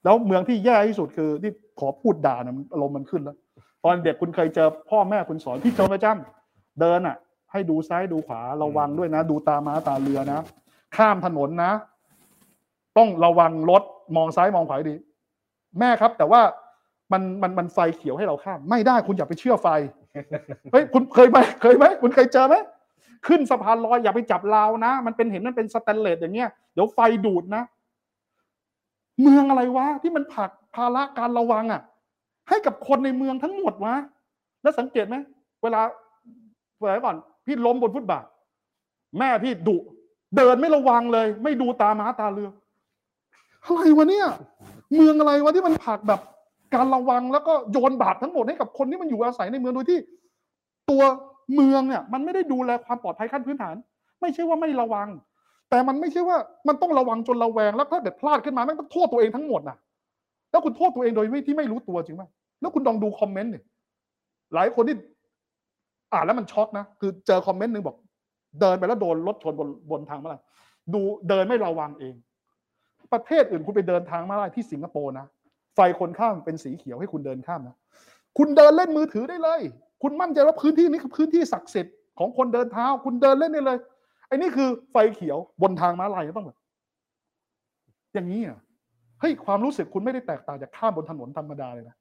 แล้วเมืองที่แย่ที่สุดคือที่ขอพูดด่านะอารมณ์มันขึ้นแล้ว ตอนเด็กคุณเคยเจอพ่อแม่คุณสอนพี่โจประจำเดินอะ ให้ดูซ้ายดูขวาระวังด้วยนะ ดูตาม้าตาเรือนะข้ามถนนนะ ต้องระวังรถมองซ้ายมองขวาดี แม่ครับ แต่ว่ามันมันมันไฟเขียวให้เราข้าม ไม่ได้คุณอย่าไปเชื่อไฟเฮ้ยคุณเคยไหมเคยไหมคุณเคยเจอไหมขึ้นสะพานลอยอย่าไปจับราวนะ มันเป็นเห็นมันเป็นสแตนเลสอย่างเงี้ยเดี๋ยวไฟดูดนะ เมืองอะไรวะที่มันผักภาระการระวังอะ ให้กับคนในเมืองทั้งหมดวะแล้วสังเกตไหมเวลาเวลาก่อน พี่ล้มบนฟุตบาท แม่พี่ดุเดินไม่ระวังเลย ไม่ดูตาม้าตาเรืออะไรวะเนี่ย เมืองอะไรวะที่มันผักแบบการระวังแล้วก็โยนบาปทั้งหมดให้กับคนที่มันอยู่อาศัยในเมืองโดยที่ ตัวเมืองเนี่ย มันไม่ได้ดูแลความปลอดภัยขั้นพื้นฐาน ไม่ใช่ว่าไม่ระวัง แต่มันไม่ใช่ว่ามันต้องระวังจนระแวงแล้วถ้าเกิดพลาดขึ้นมาแม่งต้องโทษตัวเองทั้งหมดน่ะ แล้วคุณโทษตัวเองโดยที่ไม่รู้ตัวจริงไหมแล้วคุณลองดูคอมเมนต์เนี่ยหลายคนที่อ่านแล้วมันช็อกนะคือเจอคอมเมนต์หนึ่งบอก เดินไปแล้วโดนรถชนบนบนทางมาลายดูเดินไม่ระวังเอง ประเทศอื่นคุณไปเดินทางมาลายที่สิงคโปร์นะไฟคนข้ามเป็นสีเขียวให้คุณเดินข้ามนะคุณเดินเล่นมือถือได้เลย คุณมั่นใจว่าพื้นที่นี้คือพื้นที่ศักดิ์สิทธิ์ของคนเดินเท้า คุณเดินเล่นได้เลย ไอ้นี่คือไฟเขียวบนทางม้าลายต้องแบบอย่างนี้อะเฮ้ยความรู้สึกคุณไม่ได้แตกต่างจากข้ามบนถนนธรรมดาเลยนะ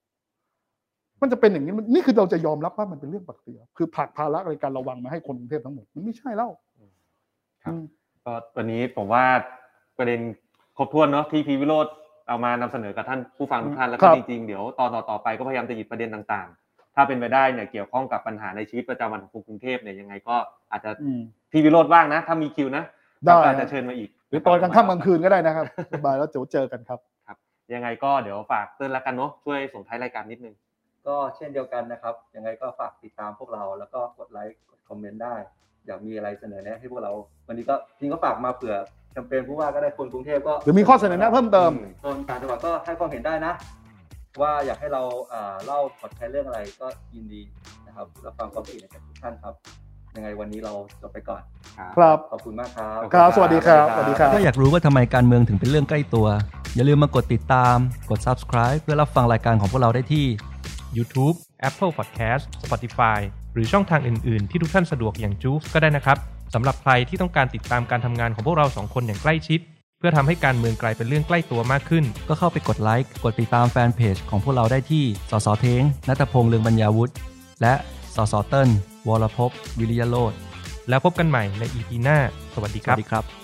มันจะเป็นอย่างนี้มันนี่คือเราจะยอมรับว่ามันเป็นเรื่องปกติเหรอคือผลักภาระในการระวังมาให้คนกรุงเทพทั้งหมดมันไม่ใช่แล้วครับอืมก็วันนี้ผมว่าประเด็นครบถ้วนเนาะที่พีวิโรธเอามานำเสนอกับท่านผู้ฟังทุกท่านแล้วคก็รับจริงๆเดี๋ยวตอนต่อๆไปก็พยายามจะหยิบประเด็นต่างๆ ถ้าเป็นไปได้เนี่ยเกี่ยวข้องกับปัญหาในชีวิตประจำวันของคนกรุงเทพเนี่ยยังไงก็อาจจะอืมพี่วิโรจน์ว่างนะ ถ้ามีคิวนะได้ก็อาจจะเชิญมาอีก หรือตอนกลางค่ำกลางคืนก็ได้นะครับสบายแล้วเดี๋ยวเจอกันครับ ยังไงก็เดี๋ยวฝากเตือนแล้วกันเนาะช่วยส่งท้ายรายการนิดนึงก็เช่นเดียวกันนะครับ ยังไงก็ฝากติดตามพวกเราแล้วก็กดไลค์กดคอมเมนต์ได้ อยากมีอะไรเสนอแนะให้พวกเรา วันนี้ก็จริงก็ฝากมาเผื่อแคมเปญผู้ว่าก็ได้คนกรุงเทพก็หรือมีข้อเสนอแนะเพิ่มเติมคนต่างจังหวัดก็ให้ความเห็นได้นะ ว่าอยากให้เราอ่าเล่าพอดแคสต์เรื่องอะไรก็ยินดีนะครับรับฟังความคิดเห็นจากทุกท่านครับ ยังไงวันนี้เราจบไปก่อน ครับขอบคุณมากครับครับ สวัสดีครับสวัสดีครับถ้าอยากรู้ว่าทำไมการเมืองถึงเป็นเรื่องใกล้ตัว อย่าลืมมากดติดตาม กด subscribe เพื่อรับฟังรายการของพวกเราได้ที่ YouTube Apple Podcast Spotify หรือช่องทางอื่น ๆ ที่ทุกท่านสะดวกอย่างจูฟก็ได้นะครับสำหรับใครที่ต้องการติดตามการทำงานของพวกเราสองคนอย่างใกล้ชิดเพื่อทำให้การเมืองกลายเป็นเรื่องใกล้ตัวมากขึ้น ก็เข้าไปกดไลค์ กดติดตามแฟนเพจของพวกเราได้ที่ สสเทงนัตพงษ์เลืองบรรยาวุฒิ และสสเติ้ลวรภพวิริยโรธแล้วพบกันใหม่ใน EP หน้า สวัสดีสครัวับสดีครับ